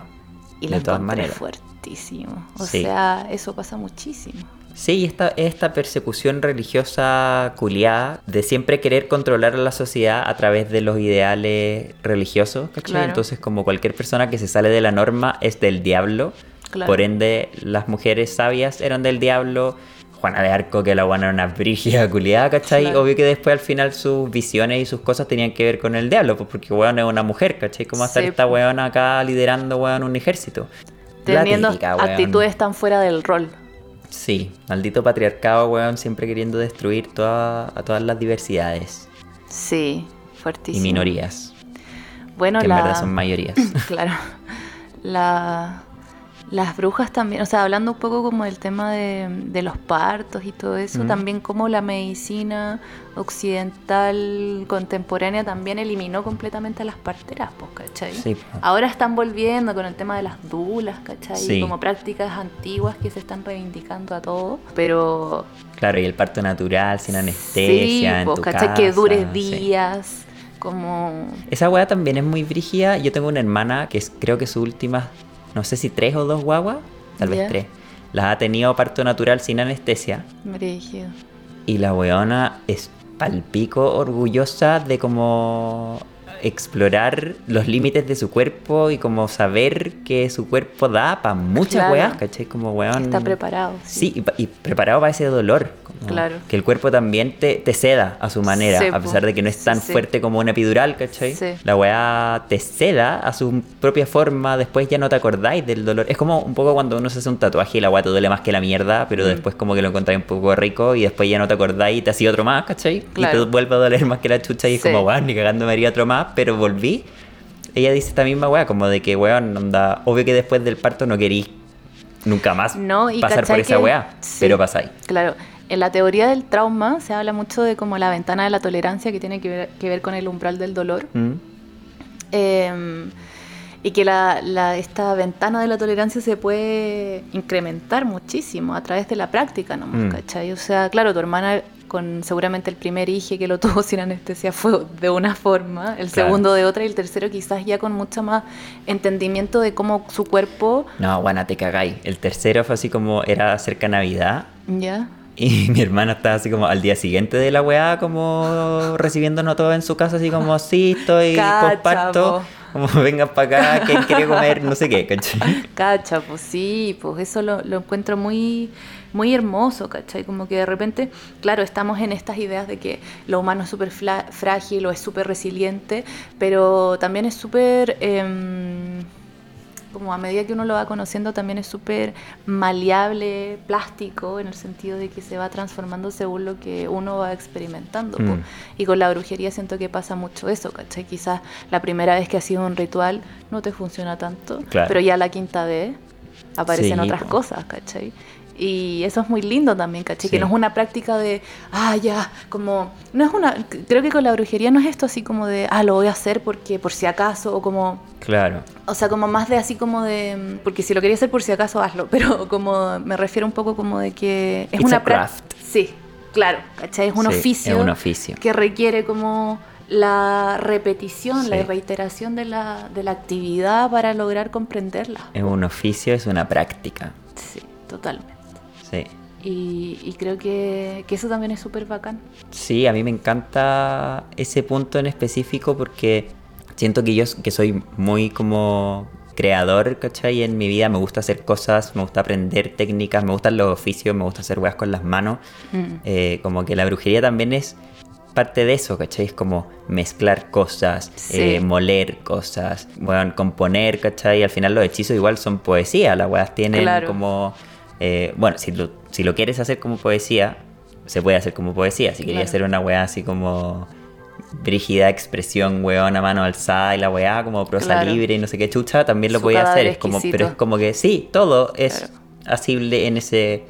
Y de la todas maneras. fuertísimo. O Sí. sea, eso pasa muchísimo. Sí, y esta, esta persecución religiosa culiada de siempre querer controlar a la sociedad a través de los ideales religiosos, ¿cachai? Claro. Entonces, como cualquier persona que se sale de la norma es del diablo, Claro. por ende, las mujeres sabias eran del diablo. Juana de Arco, que la buena era una brígida culiada, ¿cachai? Claro. Obvio que después al final sus visiones y sus cosas tenían que ver con el diablo, pues porque weón es una mujer, ¿cachai? ¿Cómo Sí, esta po. weona acá liderando weón un ejército? Teniendo típica, weón. actitudes tan fuera del rol. Sí, maldito patriarcado, weón, siempre queriendo destruir toda, a todas las diversidades Sí, y fuertísimo. minorías, Bueno, que en la... verdad son mayorías. Claro. La, las brujas también, o sea, hablando un poco como del tema de, de los partos y todo eso, Mm. también como la medicina occidental contemporánea también eliminó completamente a las parteras, pues, ¿cachai? Sí. Ahora están volviendo con el tema de las dulas, ¿cachai? Sí. Como prácticas antiguas que se están reivindicando a todo, pero Claro, y el parto natural, sin anestesia, sí, en pues, tu ¿cachai? casa, que dure días, como... Esa weá también es muy brígida. Yo tengo una hermana que es, creo que sus últimas, no sé si tres o dos guaguas, tal vez tres, las ha tenido parto natural sin anestesia. Brígido. Y la weona es palpico orgullosa de como explorar los límites de su cuerpo y como saber que su cuerpo da para muchas Claro. weas, ¿cachai? Como weón. Está preparado. Sí, y, pa- y preparado para ese dolor. Claro. Que el cuerpo también te, te ceda a su manera, Sí, a pesar de que no es tan sí. fuerte como una epidural, ¿cachai? La weá te ceda a su propia forma, después ya no te acordáis del dolor. Es como un poco cuando uno se hace un tatuaje y la weá te duele más que la mierda, pero Mm. después como que lo encontráis un poco rico y después ya no te acordáis y te hacía otro más, ¿cachai? Claro. Y te vuelve a doler más que la chucha y es como, weón, ni cagando me haría otro más, pero volví. Ella dice esta misma weá, como de que, weón, onda, obvio que después del parto no querís nunca más No, y pasar por esa que- weá, sí. pero pasáis. Claro, en la teoría del trauma se habla mucho de como la ventana de la tolerancia que tiene que ver, que ver con el umbral del dolor. ¿Mm? Eh, y que la, la- esta ventana de la tolerancia se puede incrementar muchísimo a través de la práctica nomás, Mm. ¿cachai? O sea, claro, tu hermana con seguramente el primer hijo que lo tuvo sin anestesia fue de una forma, el Claro. segundo de otra y el tercero quizás ya con mucho más entendimiento de cómo su cuerpo, No, guana, te cagáis. El tercero fue así como, era cerca Navidad. ¿ya? Y mi hermana estaba así como al día siguiente de la weá, como recibiéndonos todo en su casa, así como, sí, estoy po. Como, vengan para acá, ¿quién quiere comer? No sé qué, ¿cachai? Cacha, pues sí, pues eso lo, lo encuentro muy, muy hermoso, ¿cachai? Como que de repente, claro, estamos en estas ideas de que lo humano es súper frágil o es súper resiliente, pero también es súper, em, como a medida que uno lo va conociendo, también es súper maleable, plástico, en el sentido de que se va transformando según lo que uno va experimentando. Mm. Y con la brujería siento que pasa mucho eso, ¿cachai? Quizás la primera vez que ha sido un ritual no te funciona tanto, Claro. pero ya la quinta vez aparecen Sí, otras po. cosas, ¿cachai? Y eso es muy lindo también, ¿cachai? Que no es una práctica de, ah, ya, como, no es una, creo que con la brujería no es esto así como de, ah, lo voy a hacer porque por si acaso, o como, Claro. o sea, como más de así como de, porque si lo quería hacer por si acaso, hazlo, pero como me refiero un poco como de que es It's una. Sí, claro, ¿cachai? Es un Sí, oficio Es un oficio. que requiere como la repetición, la reiteración de la, de la actividad para lograr comprenderla. Es un oficio, es una práctica. Sí, totalmente. Sí. Y, y creo que, que eso también es súper bacán. Sí, a mí me encanta ese punto en específico porque siento que yo que soy muy como creador, ¿cachai? En mi vida me gusta hacer cosas, me gusta aprender técnicas, me gustan los oficios, me gusta hacer weas con las manos. Mm. Eh, como que la brujería también es parte de eso, ¿cachai? Es como mezclar cosas, Sí. eh, moler cosas, bueno, componer, ¿cachai? Y al final los hechizos igual son poesía, las weas tienen Claro. como... eh, bueno, si lo, si lo quieres hacer como poesía, se puede hacer como poesía. Si querías Claro. hacer una weá así como brígida expresión, weón, a mano alzada y la weá como prosa Claro. libre y no sé qué chucha, también lo Su podía hacer. Es como, pero es como que sí, todo es Claro. asible en ese,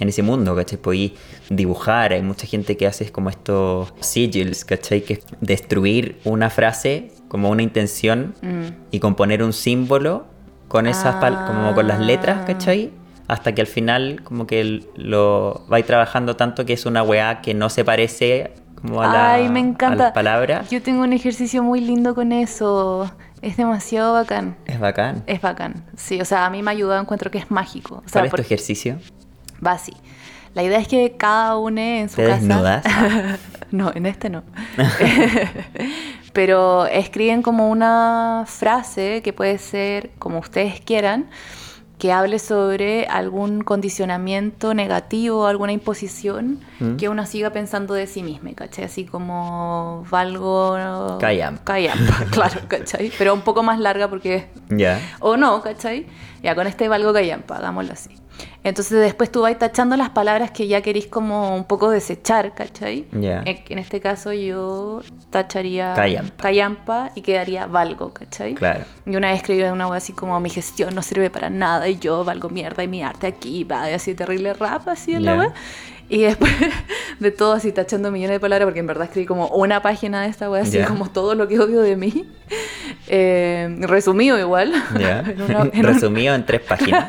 en ese mundo, ¿cachai? Podí dibujar, hay mucha gente que hace como estos sigils, ¿cachai? Que es destruir una frase como una intención Mm. y componer un símbolo con esas pal- como con las letras, Ah. ¿cachai? Hasta que al final como que lo vais trabajando tanto que es una weá que no se parece como a, la, Ay, me a encanta. las palabras. Yo tengo un ejercicio muy lindo con eso. Es demasiado bacán. Es bacán. Es bacán. Sí, o sea, a mí me ha ayudado, encuentro que es mágico. O sea, ¿Cuál es tu ejercicio? va así. La idea es que cada uno en su ¿Te casa. desnudas? no, en este no. Pero escriben como una frase que puede ser como ustedes quieran, que hable sobre algún condicionamiento negativo, alguna imposición Mm. que uno siga pensando de sí mismo, ¿cachai? Así como valgo... Callampa. Callampa, claro, ¿cachai? Pero un poco más larga porque Ya. o no, ¿cachai? Ya con este valgo callampa, hagámoslo así. Entonces después tú vas tachando las palabras que ya querís como un poco desechar, ¿cachai? Ya. En, en este caso yo tacharía Callampa. callampa y quedaría valgo, ¿cachai? Claro. Y una vez escribí una wea así como mi gestión no sirve para nada y yo valgo mierda y mi arte aquí va y así terrible rap así en la Ya. Y después de todo así tachando millones de palabras porque en verdad escribí como una página de esta wea así Ya. como todo lo que odio de mí. Eh, resumido igual. Ya. En una- en un- Resumido en tres páginas.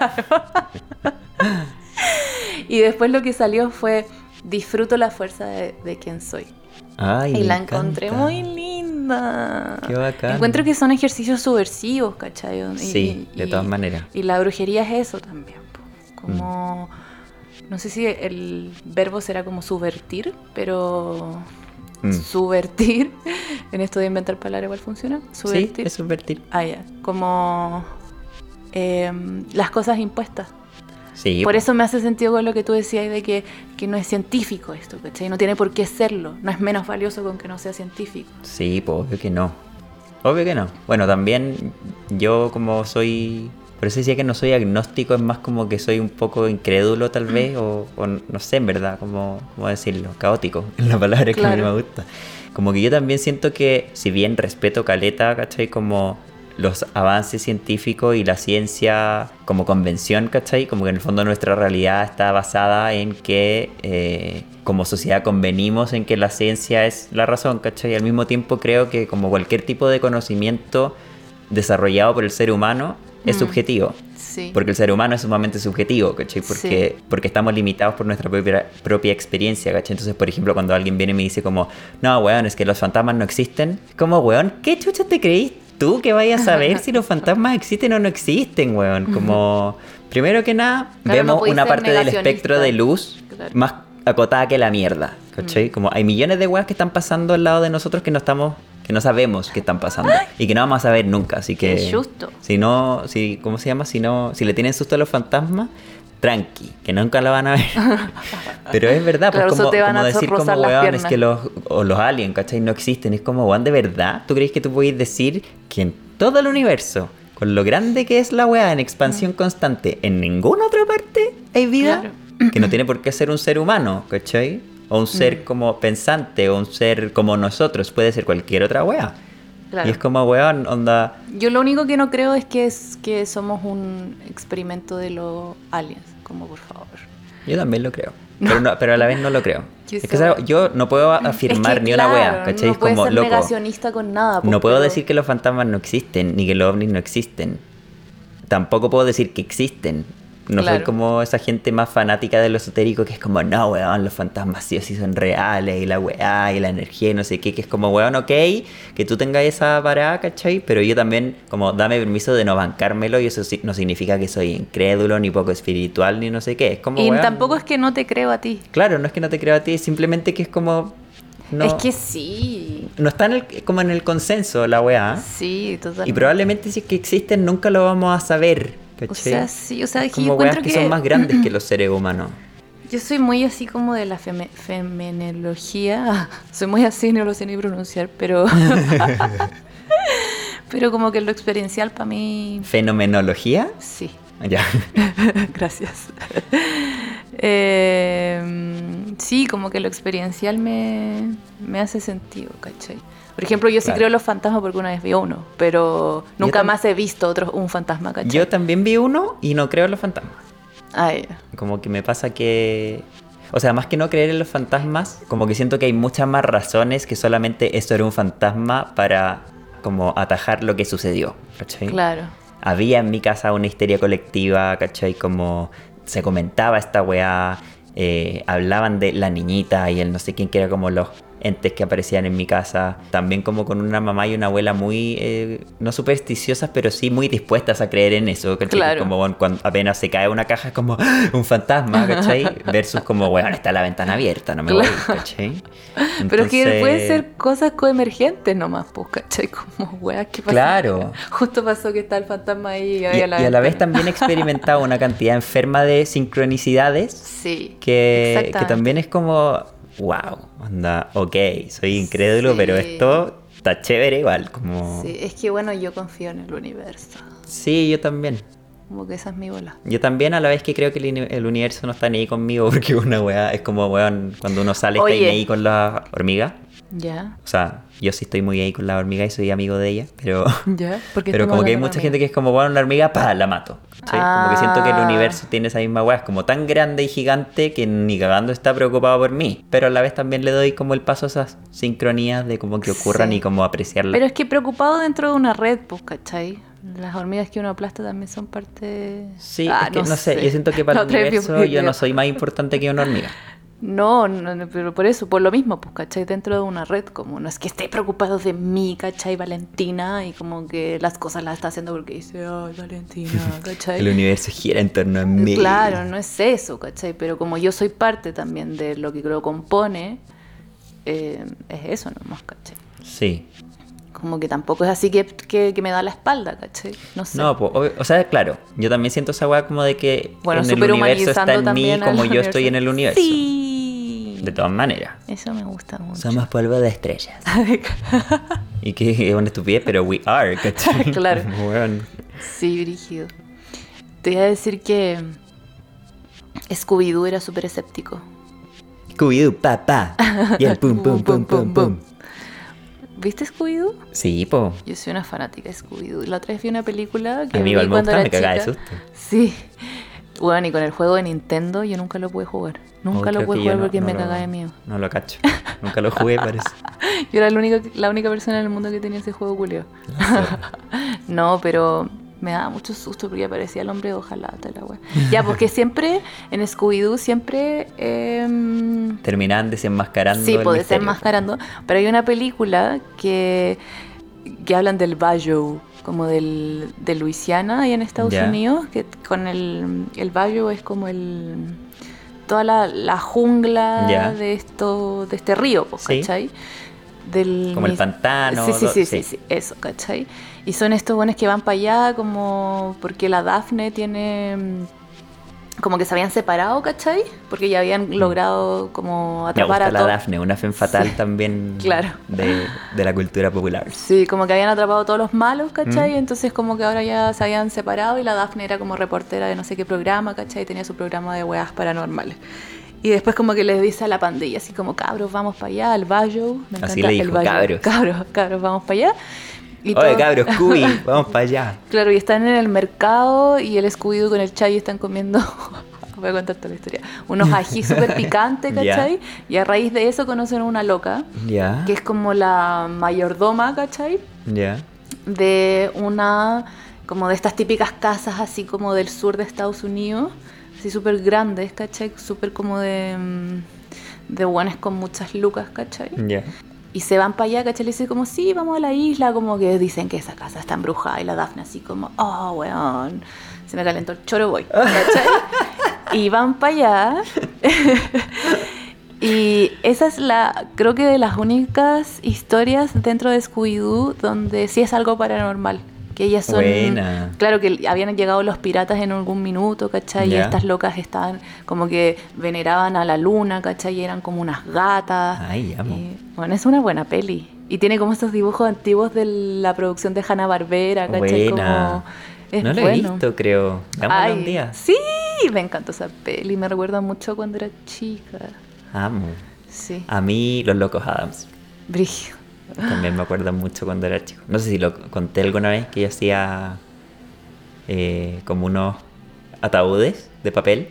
y después lo que salió fue disfruto la fuerza de, de quien soy. Ay, y la encontré encanta. muy linda. Qué bacán. Encuentro que son ejercicios subversivos, ¿cachai? Y- Sí, de todas maneras. Y la brujería es eso también. Como. No sé si el verbo será como subvertir, pero. Mm. Subvertir. En esto de inventar palabras igual funciona. Sí, Subvertir. es subvertir. Ah, ya. Como. em, las cosas impuestas. Sí. Por po. eso me hace sentido con lo que tú decías de que, que no es científico esto, ¿cachai? No tiene por qué serlo. No es menos valioso con que no sea científico. Sí, pues obvio que no. Obvio que no. Bueno, también yo como soy... Por eso decía que no soy agnóstico, es más como que soy un poco incrédulo tal vez, o, o no sé en verdad cómo, cómo decirlo, caótico, es la palabra que a mí Claro. me gusta. Como que yo también siento que, si bien respeto caleta, ¿cachai? Como los avances científicos y la ciencia como convención, ¿cachai? Como que en el fondo nuestra realidad está basada en que eh, como sociedad convenimos en que la ciencia es la razón, ¿cachai? Y al mismo tiempo creo que como cualquier tipo de conocimiento desarrollado por el ser humano es Mm. subjetivo. Sí. Porque el ser humano es sumamente subjetivo, ¿cachai? Porque, porque estamos limitados por nuestra propia, propia experiencia, ¿cachai? Entonces, por ejemplo, cuando alguien viene y me dice como, no, weón, es que los fantasmas no existen, como, weón, ¿qué chucha te creís tú que vayas a saber si los fantasmas existen o no existen, weón? Como, primero que nada, Claro, vemos una parte del espectro de luz Claro. más acotada que la mierda, ¿cachai? Como hay millones de weas que están pasando al lado de nosotros que no estamos que no sabemos qué están pasando y que no vamos a saber nunca, así que Qué justo. si no, si, ¿cómo se llama? Si no, si le tienen susto a los fantasmas, tranqui, que nunca la van a ver. Pero es verdad, pues Claro, como, te van como a decir como weón, es que los, o los aliens, ¿cachai? No existen. Es como, weón, de verdad, ¿tú crees que tú puedes decir que en todo el universo, con lo grande que es la weá en expansión constante, en ninguna otra parte hay vida? Claro. Que no tiene por qué ser un ser humano, ¿cachai? O un Mm. ser como pensante, o un ser como nosotros, puede ser cualquier otra weá. Claro. Y es como, weón, onda, Yo lo único que no creo es que, es que somos un experimento de los aliens. Como por favor. Yo también lo creo. Pero, no- pero a la vez no lo creo. Qué Es que yo no puedo afirmar Es que, ni una claro, wea, ¿cachai? No es puedes como, ser loco, negacionista con nada. pues, no puedo pero- decir que los fantasmas no existen, ni que los ovnis no existen. Tampoco puedo decir que existen. No soy Claro. como esa gente más fanática de lo esotérico que es como, no, weón, los fantasmas sí o sí son reales y la weá y la energía y no sé qué, que es como, weón, ok, que tú tengas esa parada, ¿cachai? Pero yo también, como, dame permiso de no bancármelo y eso sí- no significa que soy incrédulo, ni poco espiritual, ni no sé qué. Es como, y weón, tampoco es que no te creo a ti. Claro, no es que no te creo a ti, simplemente que es como... No, Es que sí. no está en el, como en el consenso la weá. Sí, totalmente. Y probablemente si es que existen nunca lo vamos a saber. ¿Cachai? O sea, sí, o sea, es como yo weas encuentro que, que, son más grandes que los seres humanos. Yo soy muy así como de la feme- feminología. Soy muy así, no lo sé ni pronunciar, pero. pero como que lo experiencial para mí. ¿Fenomenología? Sí. Ya. Gracias. Eh, sí, como que lo experiencial me, me hace sentido, ¿cachai? Por ejemplo, yo sí Claro. creo en los fantasmas porque una vez vi uno, pero nunca más he visto otro, un fantasma, ¿cachai? Yo también vi uno y no creo en los fantasmas. Ah, ya. Como que me pasa que... O sea, más que no creer en los fantasmas, como que siento que hay muchas más razones que solamente esto era un fantasma para como atajar lo que sucedió. ¿cachai? Claro. Había en mi casa una histeria colectiva, ¿cachai? Como se comentaba esta weá, eh, hablaban de la niñita y el no sé quién que era como los entes que aparecían en mi casa. También como con una mamá y una abuela muy, eh, no supersticiosas, pero sí muy dispuestas a creer en eso, ¿cachai? Claro. Como bueno, cuando apenas se cae una caja es como un fantasma, ¿cachai? Versus como, weón, está la ventana abierta, no me voy, Claro. ¿cachai? Pero es que Entonces- pueden ser cosas coemergentes nomás, pues, ¿cachai? Como weas que pasan. Claro. Justo pasó que está el fantasma ahí y, Y, había y a la vez también he experimentado una cantidad enferma de sincronicidades Sí. que, que también es como, wow, anda, ok, soy incrédulo, Sí. pero esto está chévere igual, como... Sí, es que bueno, yo confío en el universo. Sí, yo también. Como que esa es mi bola. Yo también a la vez que creo que el, uni- el universo no está ni ahí conmigo porque una weá es como, weón, cuando uno sale está Oye. ahí con la hormiga. ¿Ya? O sea, yo sí estoy muy ahí con la hormiga y soy amigo de ella, pero... Pero como que hay mucha gente que es como, bueno, una hormiga, pa, la mato. ¿cachai? Como que siento que el Ah. universo tiene esa misma weá, es como tan grande y gigante que ni cagando está preocupado por mí. Pero a la vez también le doy como el paso a esas sincronías de como que ocurran Sí. y como apreciarlas. Pero es que preocupado dentro de una red, pues, ¿cachai? Las hormigas que uno aplasta también son parte... Sí, Ah, es que no, sé. yo siento que para el universo yo no soy más importante que una hormiga. No, no, no, pero por eso, por lo mismo, pues, ¿cachai? Dentro de una red, como no es que esté preocupado de mí, ¿cachai? Valentina, y como que las cosas las está haciendo porque dice, ay, Valentina, ¿cachai? El universo gira en torno a mí. Claro, no es eso, ¿cachai? Pero como yo soy parte también de lo que lo compone, eh, es eso nomás, ¿cachai? Sí. Como que tampoco es así que, que, que me da la espalda, ¿cachai? No sé. No, po, obvio- o sea, claro, yo también siento esa weá como de que bueno, en el universo está en mí como yo estoy en el universo. Sí. De todas maneras. Eso me gusta mucho. Somos polvo de estrellas. y que es una estupidez, pero we are, ¿cachai? Claro. Sí, brígido. Te iba a decir que Scooby-Doo era súper escéptico. Scooby-Doo, papá. Y el pum, pum, pum, pum, pum. ¿Viste Scooby-Doo? Sí, po. Yo soy una fanática de Scooby-Doo. La otra vez vi una película que A mí vi cuando era me cagaba de chica. susto. Sí. Bueno, y con el juego de Nintendo yo nunca lo pude jugar. Nunca Oh, lo pude jugar no- porque no me lo- cagaba de miedo. No lo cacho. Nunca lo jugué, parece. Yo era la única, la única persona en el mundo que tenía ese juego culio. no, pero me daba mucho susto porque aparecía el hombre de hojalata la wea. Ya, porque siempre en Scooby-Doo siempre... em, Terminaban desenmascarando. sí, puede ser misterio. mascarando. Pero hay una película que, que hablan del Bayou, como del, de Luisiana, ahí en Estados. Unidos, que con el, el Bayou es como el toda la, la jungla de esto, de este río, pues, Sí. ¿cachai? Del Como el pantano, Sí, sí, sí, sí. sí, sí, eso, ¿cachai? Y son estos buenos que van para allá como porque la Daphne tiene como que se habían separado, ¿cachai? Porque ya habían logrado como Mm. Me atrapar gusta a la. Daphne, una fe fatal Sí. también Claro. de, de la cultura popular. Sí, como que habían atrapado a todos los malos, ¿cachai? Mm. Entonces como que ahora ya se habían separado y la Daphne era como reportera de no sé qué programa, ¿cachai? Tenía su programa de weas paranormales. Y después como que les dice a la pandilla, así como, cabros, vamos para allá, al Bayou. Me Así encanta le el dijo, Bayou. "Cabros". Cabros, cabros, vamos para allá. Y Oye, todo- cabros, Scooby, vamos para allá. Claro, y están en el mercado y el Scooby-Doo con el Chay están comiendo... Voy a contar toda la historia. Unos ají súper picantes. ¿cachai? Y a raíz de eso conocen a una loca, Ya. que es como la mayordoma, ¿cachai? Ya. de una como de estas típicas casas así como del sur de Estados Unidos, así súper grandes, ¿cachai? Súper como de, mm, de buenas con muchas lucas, ¿cachai? Y se van para allá, ¿cachai? Le dicen como, sí, vamos a la isla, como que dicen que esa casa está embrujada. Y la Daphne así como, oh, weón, se me calentó el choro, voy, y van para allá. y esa es la, creo que de las únicas historias dentro de Scooby-Doo donde sí es algo paranormal. Que ellas son. Buena. Claro que habían llegado los piratas en algún minuto, ¿cachai? Y estas locas estaban como que veneraban a la luna, ¿cachai? Y eran como unas gatas. Ay, amo. Y, bueno, es una buena peli. Y tiene como estos dibujos antiguos de la producción de Hanna Barbera, ¿cachai? Buena. Como, es no lo he visto, creo. Ay, un día. Sí, me encantó esa peli. Me recuerda mucho cuando era chica. Amo. Sí. A mí, Los Locos Adams. Brigio. También me acuerdo mucho cuando era chico. No sé si lo conté alguna vez que yo hacía eh, como unos ataúdes de papel.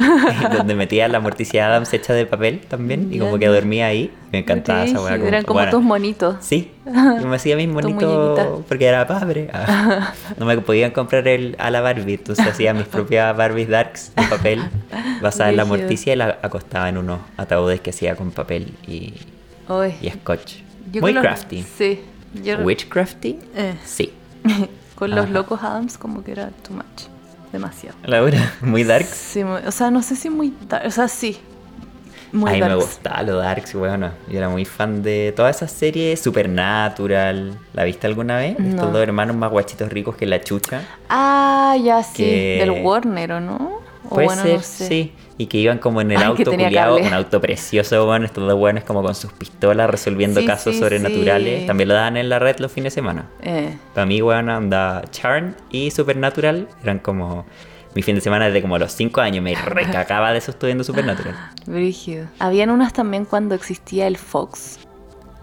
donde metía la morticia Adams hecha de papel también. Y como que dormía ahí. Me encantaba esa. Brígido, Eran como bueno, tus monitos. Sí, yo me hacía mis monitos porque era padre. Ah, No me podían comprar el, a la Barbie, entonces hacía mis propias Barbies Darks de papel basadas en la morticia y la acostaba en unos ataúdes que hacía con papel y, y scotch. Yo Muy crafty. Sí. Yo ¿Witchcrafty? Eh. Sí. con los Ajá. locos Adams como que era too much. Demasiado. Laura, muy darks. Sí, muy- o sea, no sé si muy dark. O sea, sí. Muy a mí me gustaba lo darks, bueno. Yo era muy fan de todas esas series. Supernatural. ¿La viste alguna vez? No. Estos dos hermanos más guachitos ricos que la chucha. Ah, ya sí. Que- Del Warner, ¿o no? O Puede bueno, ser, no sé. sí. Y que iban como en el Ay, auto culiado, un auto precioso, bueno, estos dos buenos como con sus pistolas resolviendo Sí, casos sí, sobrenaturales. sí. También lo daban en la red los fines de semana. Eh, Para mí, bueno, anda Charm y Supernatural eran como mi fin de semana desde como los 5 años. Me recacaba de eso estudiando Supernatural. brígido. Habían unas también cuando existía el Fox.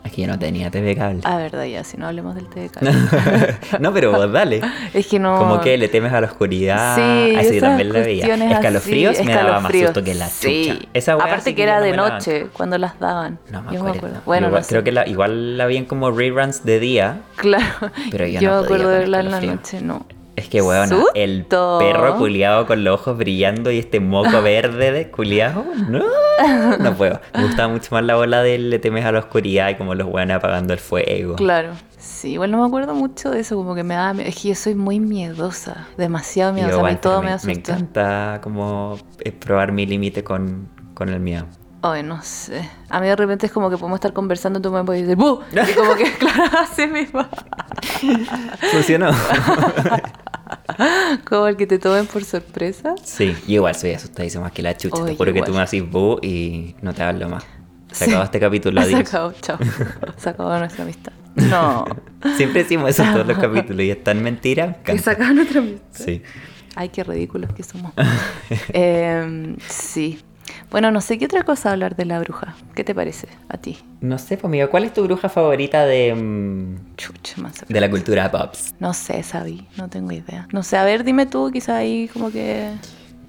Aquí yo no tenía TV cable. Ah, verdad, ya, si no hablemos del TV cable. no, pero vos dale. es que no. Como que le temes a la oscuridad. Sí, a eso yo esas también la veía. Escalofríos así, me daba más susto que la sí. chucha. Esa Aparte que era de me noche cuando las daban. No me Yo acuerdo. Bueno, Igual- no creo sé. que la, igual la vi en como reruns de día. Claro. Pero yo yo no me acuerdo de verla en la noche, no. Es que, weón, Susto. el perro culiado con los ojos brillando y este moco verde de culiado, no, no puedo. Me gustaba mucho más la bola del le temes a la oscuridad y como los weones apagando el fuego. Claro. Sí, igual no me acuerdo mucho de eso, como que me da. Es que yo soy muy miedosa, demasiado miedosa. yo, a mí todo me me, asusta. me encanta como eh, probar mi límite con, con el miedo. Ay, no sé. A mí de repente es como que podemos estar conversando tú me puedes decir ¡Bu! Y como que, claro, así mismo. ¿Funcionó? Como el que te tomen por sorpresa. sí, yo igual soy asustadísimo más que la chucha. Te juro que tú me haces bu y no te hablo más. Se Sí. acabó este capítulo, Se adiós. acabó, chao. Se acabó nuestra amistad. No. Siempre decimos eso en todos los capítulos y es tan mentira. me Que se acabó nuestra amistad. Sí. Ay, qué ridículos que somos. Em, sí. Bueno, no sé qué otra cosa hablar de la bruja. ¿Qué te parece a ti? No sé, pues amigo, ¿cuál es tu bruja favorita de, mm, Chucha, más de la cultura pops? No sé, Sabi, no tengo idea. No sé, a ver, dime tú, quizá ahí como que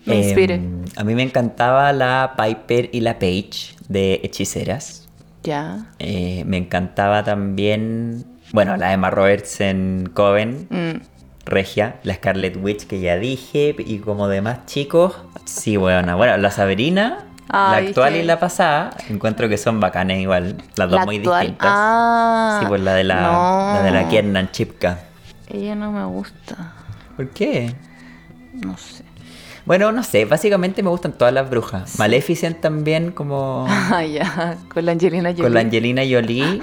me inspire. Em, a mí me encantaba la Piper y la Paige de Hechiceras. ya. Eh, me encantaba también, bueno, la Emma Roberts en Coven, Mm, Regia, la Scarlet Witch que ya dije, y como demás chicos, sí, bueno, bueno, la Sabrina, la Ay, actual y la pasada, encuentro que son bacanes igual, las dos la muy actual. distintas. Ah, sí, pues la de la, no. la de la Kiernan Chipka. Ella no me gusta. ¿Por qué? No sé. Bueno, no sé, básicamente me gustan todas las brujas. Maleficent también, como Ah, ya. Con la Angelina Jolie. con la Angelina Jolie,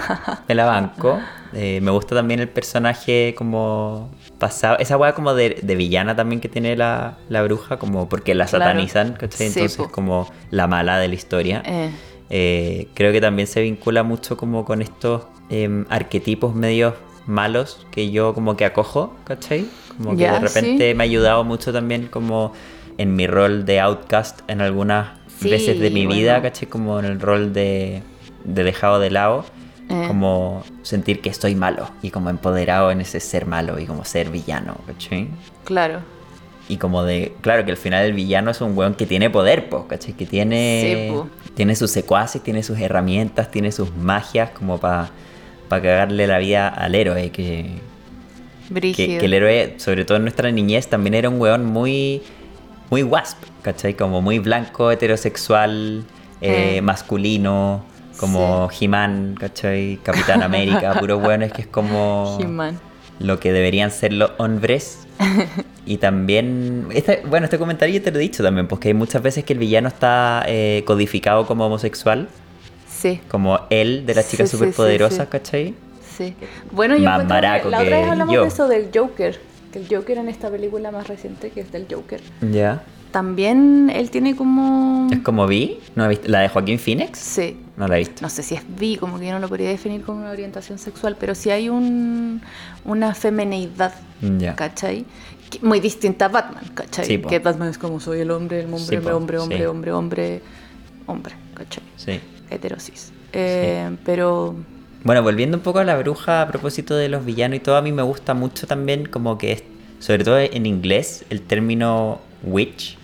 me la banco. Eh, me gusta también el personaje como pasado, esa weá como de, de villana también que tiene la, la bruja, como porque la Claro. satanizan, ¿cachai? Entonces como la mala de la historia. Eh, Eh, creo que también se vincula mucho como con estos em, arquetipos medios malos que yo como que acojo, ¿cachai? Como que de repente sí. me ha ayudado mucho también como en mi rol de outcast en algunas Sí, veces de mi vida, bueno. ¿cachai? Como en el rol de, de dejado de lado. Eh. Como sentir que estoy malo y como empoderado en ese ser malo y como ser villano, ¿cachai? claro. Y como de, claro que al final el villano es un weón que tiene poder, po, ¿cachai? Que tiene, Sí, tiene sus secuaces, tiene sus herramientas, tiene sus magias como para cagarle la vida al héroe, que, Que, que el héroe, sobre todo en nuestra niñez, también era un weón muy, muy wasp, ¿cachai? Como muy blanco, heterosexual, eh, Eh. masculino, como He-Man, ¿cachai? Capitán América, puros weones que es como lo que deberían ser los hombres. Y también, esta- bueno, este comentario ya te lo he dicho también, porque hay muchas veces que el villano está eh, codificado como homosexual, Sí, como él de las Sí, chicas sí, sí, superpoderosas, sí. ¿cachai? sí. Bueno, yo Más encuentro que la otra vez hablamos yo. de eso del Joker. Que el Joker en esta película más reciente, que es del Joker. Ya. También él tiene como... ¿Es como Vi? ¿No he visto? ¿La de Joaquín Phoenix? Sí, No la he visto. no sé si es bi, como que yo no lo podría definir como una orientación sexual, pero sí hay un, una femineidad, Ya. ¿cachai? Muy distinta a Batman, ¿cachai? Sí, que Batman es como soy el hombre, el hombre, Sí, hombre, hombre, hombre, sí. hombre, hombre, hombre, ¿cachai? Sí. Heterosis. Eh, Pero Bueno, volviendo un poco a la bruja a propósito de los villanos y todo, a mí me gusta mucho también como que es, sobre todo en inglés, el término witch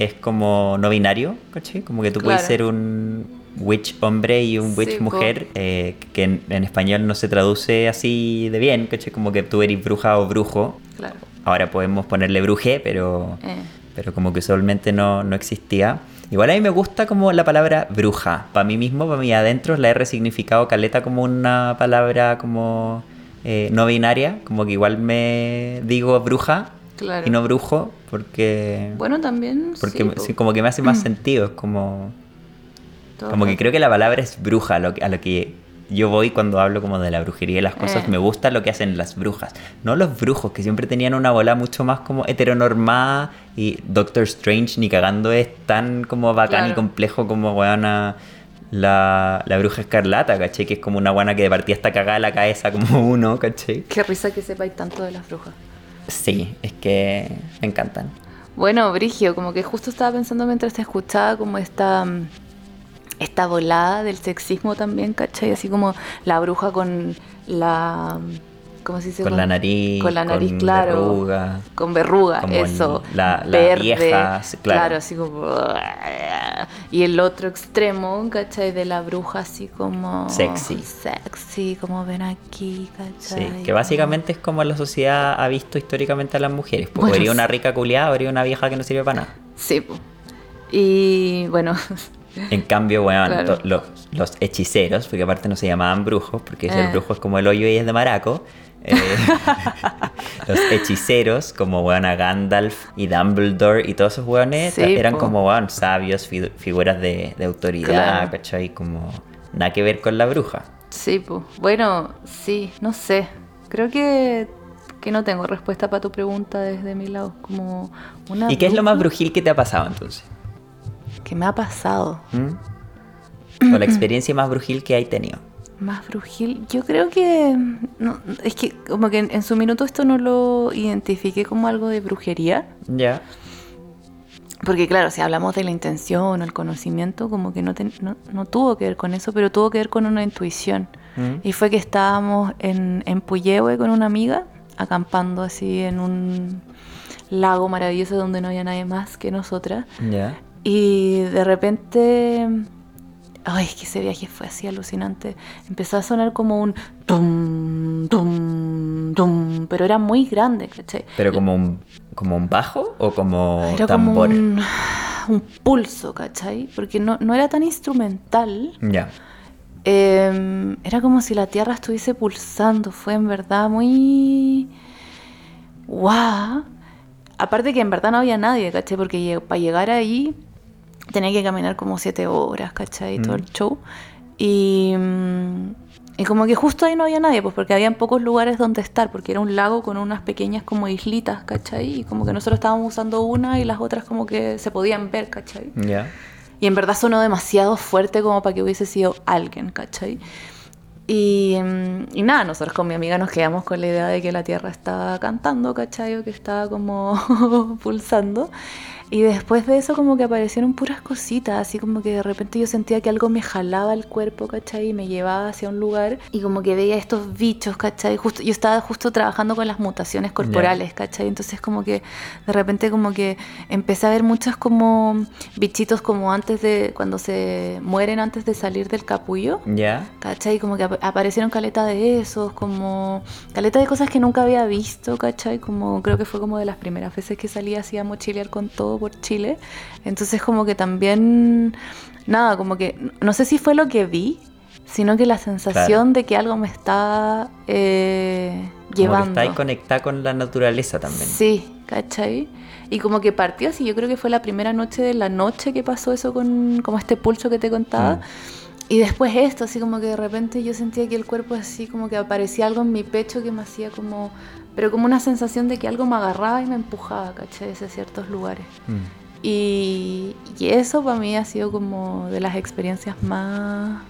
es como no binario, ¿cachai? Como que tú puedes ser un witch hombre y un witch Sí, mujer, eh, que en, en español no se traduce así de bien, ¿cachai? Como que tú eres bruja o brujo. claro. Ahora podemos ponerle bruje, pero, eh, pero como que usualmente no, no existía. Igual a mí me gusta como la palabra bruja. Para mí mismo, para mí adentro, la he resignificado caleta como una palabra como eh, no binaria. Como que igual me digo bruja Claro. y no brujo porque, Bueno, también. porque sí, como que me hace más sentido. Es como, Todo como que rato. creo que la palabra es bruja, a lo, que- a lo que yo voy cuando hablo como de la brujería y las cosas. Eh. Me gusta lo que hacen las brujas. No los brujos, que siempre tenían una bola mucho más como heteronormada y Doctor Strange ni cagando es tan como bacán y complejo como weona la, la bruja escarlata, ¿cachai? Que es como una buena que de partida está cagada la cabeza como uno, ¿cachai? Qué risa que sepáis tanto de las brujas. Sí, es que me encantan. Bueno, Brigio, como que justo estaba pensando mientras te escuchaba como esta, mm, esta volada del sexismo también, ¿cachai? Así como la bruja con la... ¿Cómo se dice? Con la nariz, Con la nariz, con claro. verruga. Con verruga, Como eso. la- la verde, vieja, sí, claro. así como... Y el otro extremo, ¿cachai? De la bruja así como... Sexy. Sexy, como ven aquí, Sí, ¿cachai? que básicamente es como la sociedad ha visto históricamente a las mujeres. Pues Bueno, habría una sí. rica culiada, habría una vieja que no sirve para nada. Sí, y bueno... En cambio, weón, Claro. los, los hechiceros, porque aparte no se llamaban brujos, porque Eh. el brujo es como el hoyo y es de maraco. eh, los hechiceros, como weón a Gandalf y Dumbledore y todos esos weones, Sí, eran po. como weón sabios, fi- figuras de, de autoridad, Claro. ¿cachai? Como nada que ver con la bruja. Sí, pues. Bueno, sí, no sé. Creo que, que no tengo respuesta para tu pregunta desde mi lado. Como una ¿Y qué es lo más brujil que te ha pasado entonces? Que me ha pasado? ¿Mm? O la experiencia más brujil que hay tenido. Más brujil. Yo creo que. No, es que como que en, en su minuto esto no lo identifiqué como algo de brujería. Ya. Porque claro, si hablamos de la intención o el conocimiento, como que no, ten- no, no tuvo que ver con eso, pero tuvo que ver con una intuición. Mm. Y fue que estábamos en, en Puyehue con una amiga, acampando así en un lago maravilloso donde no había nadie más que nosotras. Ya. Y de repente, ay, es que ese viaje fue así alucinante. Empezó a sonar como un tum, tum, tum, pero era muy grande, ¿cachai? ¿Pero como un, como un bajo o como Era como tambor? un, un pulso, ¿cachai? Porque no, no era tan instrumental. Ya. Eh, era como si la tierra estuviese pulsando. Fue en verdad muy. ¡Guau! Aparte que en verdad no había nadie, ¿cachai? Porque para llegar ahí tenía que caminar como siete horas, ¿cachai? Todo Mm. el show. Y, mm, y como que justo ahí no había nadie, pues porque había pocos lugares donde estar, porque era un lago con unas pequeñas como islitas, ¿cachai? Y como que nosotros estábamos usando una y las otras como que se podían ver, ¿cachai? Ya. Y en verdad sonó demasiado fuerte como para que hubiese sido alguien, ¿cachai? Y, mm, y nada, nosotros con mi amiga nos quedamos con la idea de que la Tierra estaba cantando, ¿cachai? O que estaba como pulsando. Y después de eso como que aparecieron puras cositas, así como que de repente yo sentía que algo me jalaba el cuerpo, ¿cachai? Y me llevaba hacia un lugar y como que veía estos bichos, ¿cachai? Justo, yo estaba justo trabajando con las mutaciones corporales, ¿cachai? Entonces como que de repente como que empecé a ver muchos como bichitos como antes de, cuando se mueren antes de salir del capullo. Ya. ¿Cachai? Como que ap- aparecieron caleta de esos, como caleta de cosas que nunca había visto, ¿cachai? Como creo que fue como de las primeras veces que salí así a mochilear con todo por Chile. Entonces como que también, nada, como que no sé si fue lo que vi, sino que la sensación de que algo me está eh, Como llevando. que está conectada con la naturaleza también. Sí, ¿cachai? Y como que partió así, yo creo que fue la primera noche de la noche que pasó eso con como este pulso que te contaba. Mm. Y después esto, así como que de repente yo sentía que el cuerpo así como que aparecía algo en mi pecho que me hacía como... Pero como una sensación de que algo me agarraba y me empujaba, ¿cachai? Hacia ciertos lugares. Mm. Y, y eso para mí ha sido como de las experiencias más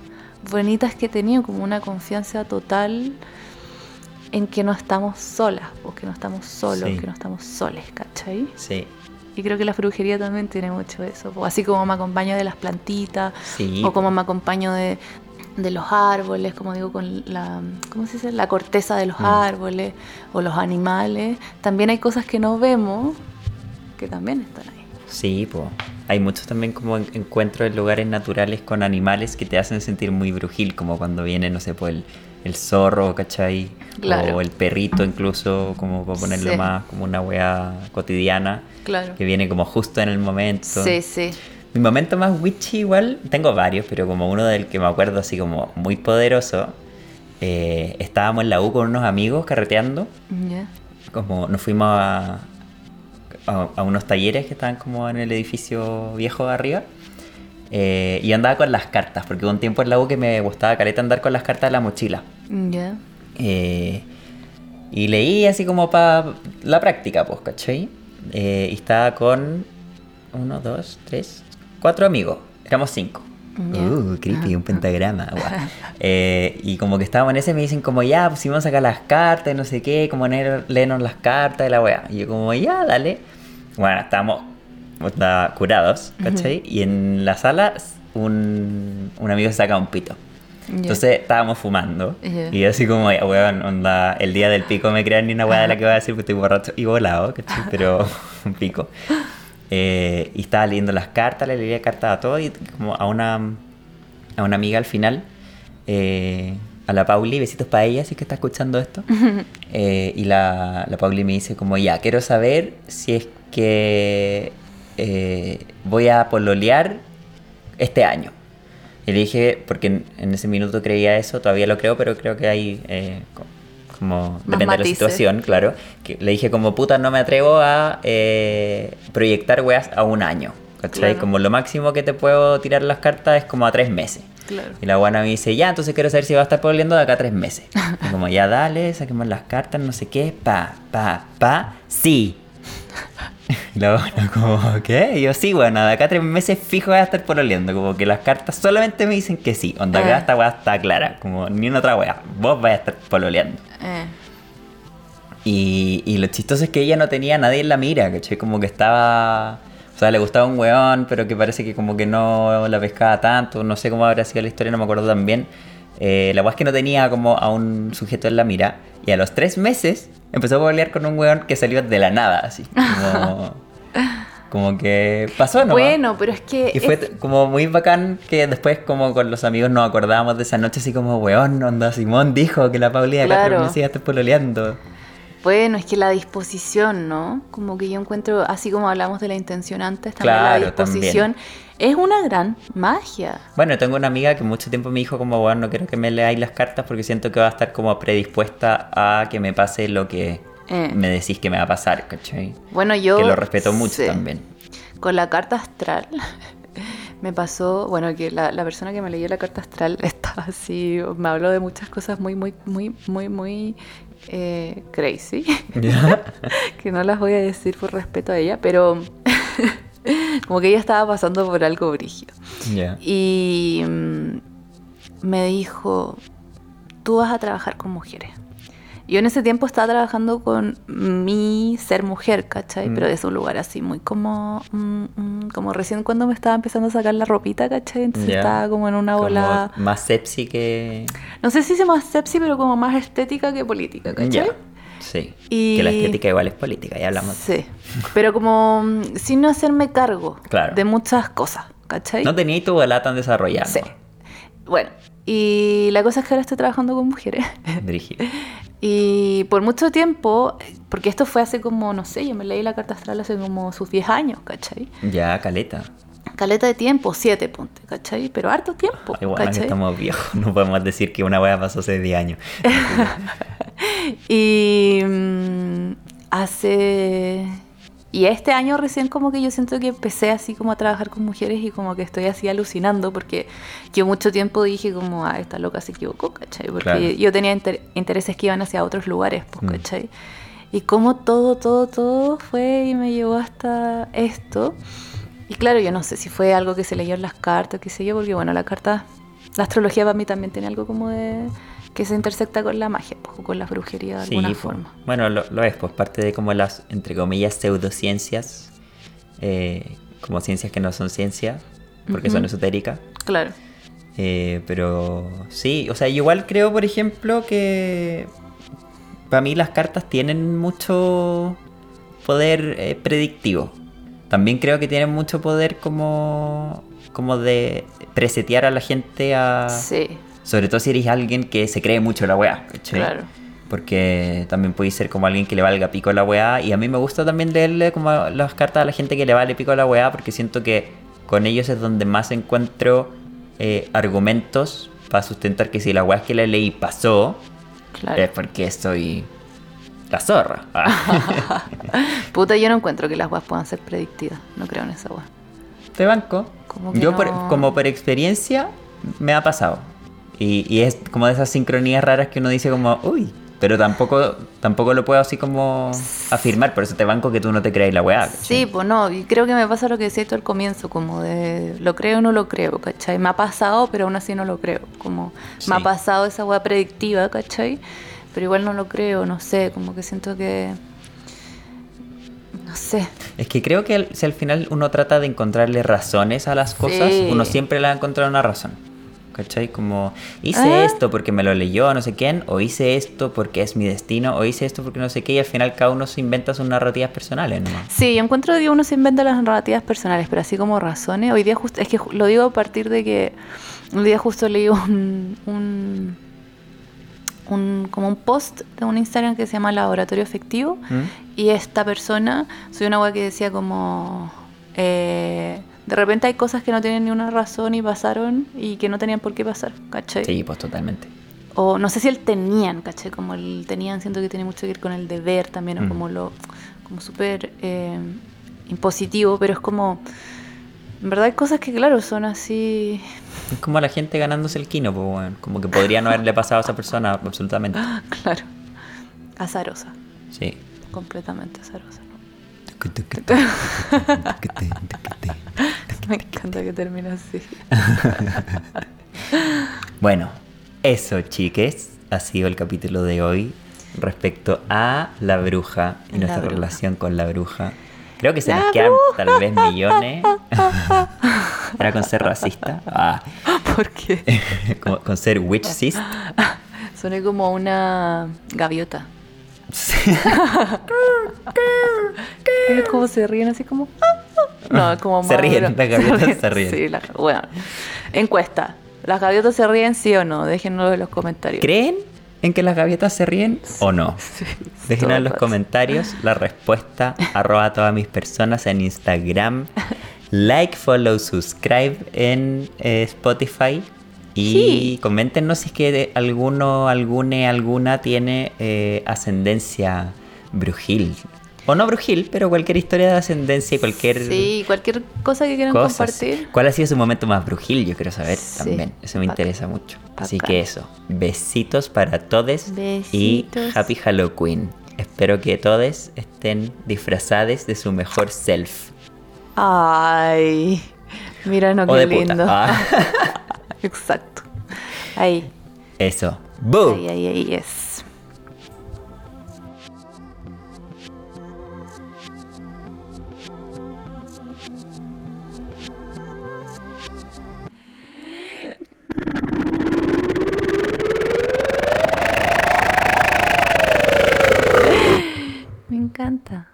bonitas que he tenido, como una confianza total en que no estamos solas, o que no estamos solos, Sí. que no estamos soles, ¿cachai? Sí. Y creo que la brujería también tiene mucho eso, o así como me acompaño de las plantitas, Sí. o como me acompaño de, de los árboles, como digo, con la, ¿cómo se dice? La corteza de los Mm. árboles, o los animales. También hay cosas que no vemos que también están ahí. Sí, pues. Hay muchos también como en- encuentros en lugares naturales con animales que te hacen sentir muy brujil, como cuando viene, no sé, pues el, el zorro, ¿cachai? Claro. O el perrito incluso, como para ponerlo Sí. más como una weá cotidiana, Claro. que viene como justo en el momento. Sí, sí. Mi momento más witchy igual, tengo varios, pero como uno del que me acuerdo así como muy poderoso, eh, estábamos en la U con unos amigos carreteando, Ya. como nos fuimos a, a, a unos talleres que estaban como en el edificio viejo de arriba. eh, y andaba con las cartas, porque hubo un tiempo en la U que me gustaba careta andar con las cartas en la mochila. Ya. Eh, y leí así como para la práctica, pues, ¿cachai? Eh, y estaba con uno, dos, tres, cuatro amigos. Éramos cinco. Ya. Uh, creepy, un pentagrama. guau. Eh, y como que estábamos en ese, me dicen como, ya, pues si vamos a sacar las cartas y no sé qué, como leer- leernos las cartas de la weá. Y yo como, ya, dale. Bueno, estábamos curados, ¿cachai? Y en la sala un, un amigo se saca un pito. Entonces estábamos fumando. Y yo así como, weón, onda, el día del pico me crean ni una weá de la que voy a decir porque estoy borracho y volado, ¿cachai? Pero un pico. Eh, y estaba leyendo las cartas, le leía cartas a todos y como a una, a una amiga al final, eh, a la Pauli, besitos para ella, si es que está escuchando esto. Eh, y la, la Pauli me dice como, ya, quiero saber si es que eh, voy a pololear este año. Y le dije, porque en, en ese minuto creía eso, todavía lo creo, pero creo que hay co- como depende de la situación, claro. Que le dije como puta, no me atrevo a eh, proyectar weas a un año. ¿Cachai? Claro. Como lo máximo que te puedo tirar las cartas es como a tres meses. Claro. Y la guana me dice, ya, entonces quiero saber si va a estar pololeando de acá a tres meses. Y como, ya dale, saquemos las cartas, no sé qué, pa, pa, pa, sí. Y la buena como, ¿qué? Yo, sí, bueno, de acá a tres meses fijo voy a estar pololeando. Como que las cartas solamente me dicen que sí. Onda, acá Ah. esta weá está clara. Como ni una otra weá. Vos vais a estar pololeando. Eh, Y, y lo chistoso es que ella no tenía a nadie en la mira, ¿cachai? Como que estaba... O sea, le gustaba un weón, pero que parece que como que no la pescaba tanto. No sé cómo habrá sido la historia, no me acuerdo tan bien. Eh, la weá es que no tenía como a un sujeto en la mira. Y a los tres meses empezó a pelear con un weón que salió de la nada, así. Como, como que pasó, ¿no? Bueno, pero es que... Y fue es- como muy bacán que después como con los amigos nos acordábamos de esa noche así como, weón, onda, Simón dijo que la Paulina Claro. tres meses ya está pololeando. Bueno, es que la disposición, ¿no? Como que yo encuentro, así como hablamos de la intención antes, también la disposición es una gran magia. Bueno, tengo una amiga que mucho tiempo me dijo como, bueno, no quiero que me leáis las cartas porque siento que va a estar como predispuesta a que me pase lo que Eh. me decís que me va a pasar, ¿cachai? Bueno, yo... que lo respeto mucho también. Con la carta astral me pasó, bueno, que la, la persona que me leyó la carta astral estaba así, me habló de muchas cosas muy, muy, muy, muy, muy eh, crazy, que no las voy a decir por respeto a ella, pero como que ella estaba pasando por algo brígido. Y mm, me dijo, tú vas a trabajar con mujeres. Yo en ese tiempo estaba trabajando con mi ser mujer, ¿cachai? Mm. Pero desde un lugar así, muy como, mm, mm, como recién cuando me estaba empezando a sacar la ropita, ¿cachai? Entonces estaba como en una bola, Como más sepsi que... no sé si más sepsi, pero como más estética que política, ¿cachai? Sí. Y- Que la estética igual es política, ya hablamos. Sí, pero como sin no hacerme cargo Claro. de muchas cosas, ¿cachai? No tenía tu bola tan desarrollada. Sí. Bueno, y la cosa es que ahora estoy trabajando con mujeres. Brígido. Y por mucho tiempo, porque esto fue hace como, no sé, yo me leí la carta astral hace como sus 10 años, ¿cachai? Ya, caleta. Caleta de tiempo, 7 ponte, ¿cachai? Pero harto tiempo, que ¿cachai? estamos viejos. No podemos decir que una wea pasó hace 10 años. Y mm, hace... Y este año recién como que yo siento que empecé así como a trabajar con mujeres y como que estoy así alucinando porque yo mucho tiempo dije como, ah, esta loca se equivocó, ¿cachai? Porque Claro. yo tenía inter- intereses que iban hacia otros lugares, pues, Mm. ¿cachai? Y como todo, todo, todo fue y me llevó hasta esto. Y claro, yo no sé si fue algo que se leyó en las cartas, qué sé yo, porque bueno, la carta, la astrología para mí también tiene algo como de que se intersecta con la magia, pues, o con la brujería de Sí, alguna pues. forma. Bueno, lo, lo es, pues parte de como las, entre comillas, pseudociencias, eh, como ciencias que no son ciencia, porque son esotéricas. Claro. Eh, pero sí, o sea, igual creo, por ejemplo, que para mí las cartas tienen mucho poder eh, predictivo. También creo que tienen mucho poder como, como de presetear a la gente a... Sí, Sobre todo si eres alguien que se cree mucho la weá. ¿cachai? claro. Porque también puede ser como alguien que le valga pico la weá. Y a mí me gusta también leerle como las cartas a la gente que le vale pico la weá. Porque siento que con ellos es donde más encuentro eh, argumentos para sustentar que si la weá que le leí pasó, Claro. es porque soy la zorra. Ah. Puta, yo no encuentro que las weas puedan ser predictivas. No creo en esa wea. Te banco. Como Yo por- no- como por experiencia me ha pasado. Y, y es como de esas sincronías raras que uno dice como, uy, pero tampoco, tampoco lo puedo así como afirmar, por eso te banco que tú no te crees la weá. ¿cachai? Sí, pues no, y creo que me pasa lo que decía tú al comienzo, como de lo creo o no lo creo, ¿cachai? Me ha pasado, pero aún así no lo creo. Como me ha pasado esa wea predictiva, ¿cachai? Pero igual no lo creo, no sé, como que siento que. No sé. Es que creo que si al final uno trata de encontrarle razones a las cosas, Sí. uno siempre le va a encontrar una razón. ¿Cachai? Como hice Ah. esto porque me lo leyó no sé quién, o hice esto porque es mi destino, o hice esto porque no sé qué, y al final cada uno se inventa sus narrativas personales nomás. Sí, yo encuentro que uno se inventa las narrativas personales, pero así como razones. Hoy día justo, es que lo digo a partir de que un día justo leí un, un, un- como un post de un Instagram que se llama Laboratorio Efectivo ¿Mm? y esta persona, soy una wea que decía como eh, de repente hay cosas que no tienen ni una razón y pasaron y que no tenían por qué pasar, ¿cachai? Sí, pues totalmente. O no sé si el tenían, ¿cachai? Como el tenían, siento que tiene mucho que ver con el deber también, o Mm. como lo, como súper eh, impositivo, pero es como, en verdad hay cosas que claro, son así, Es como la gente ganándose el kino, pues, weón. como que podría no haberle pasado a esa persona absolutamente. claro, azarosa, Sí. completamente azarosa. Me encanta que termine así. Bueno, eso, chiques, ha sido el capítulo de hoy respecto a la bruja y La nuestra bruja. relación con la bruja. Creo que se La nos quedan tal vez millones. Era con ser racista. Ah, Porque con, con ser witchist. suena como una gaviota. Como se ríen así como. No, es como Se ríen, las gaviotas se ríen. Sí, la- bueno. Encuesta. ¿Las gaviotas se ríen sí o no? Déjenlo en los comentarios. ¿Creen en que las gaviotas se ríen o no? Sí, todo en los comentarios la respuesta. arroba a todas mis personas en Instagram. Like, follow, subscribe en eh, Spotify. Y Sí. coméntenos si es que alguno, algune, alguna tiene eh, ascendencia brujil. O no brujil, pero cualquier historia de ascendencia y cualquier Sí, cualquier cosa que quieran compartir. ¿Cuál ha sido su momento más brujil? Yo quiero saber Sí. también. Eso me interesa mucho. Así que eso. Besitos para todos. Y. Happy Halloween. Espero que todos estén disfrazados de su mejor self. Ay, mira, no, qué lindo. Ah, Exacto. Ahí. Eso. ¡Boom! Ahí, ahí, ahí es. Me encanta.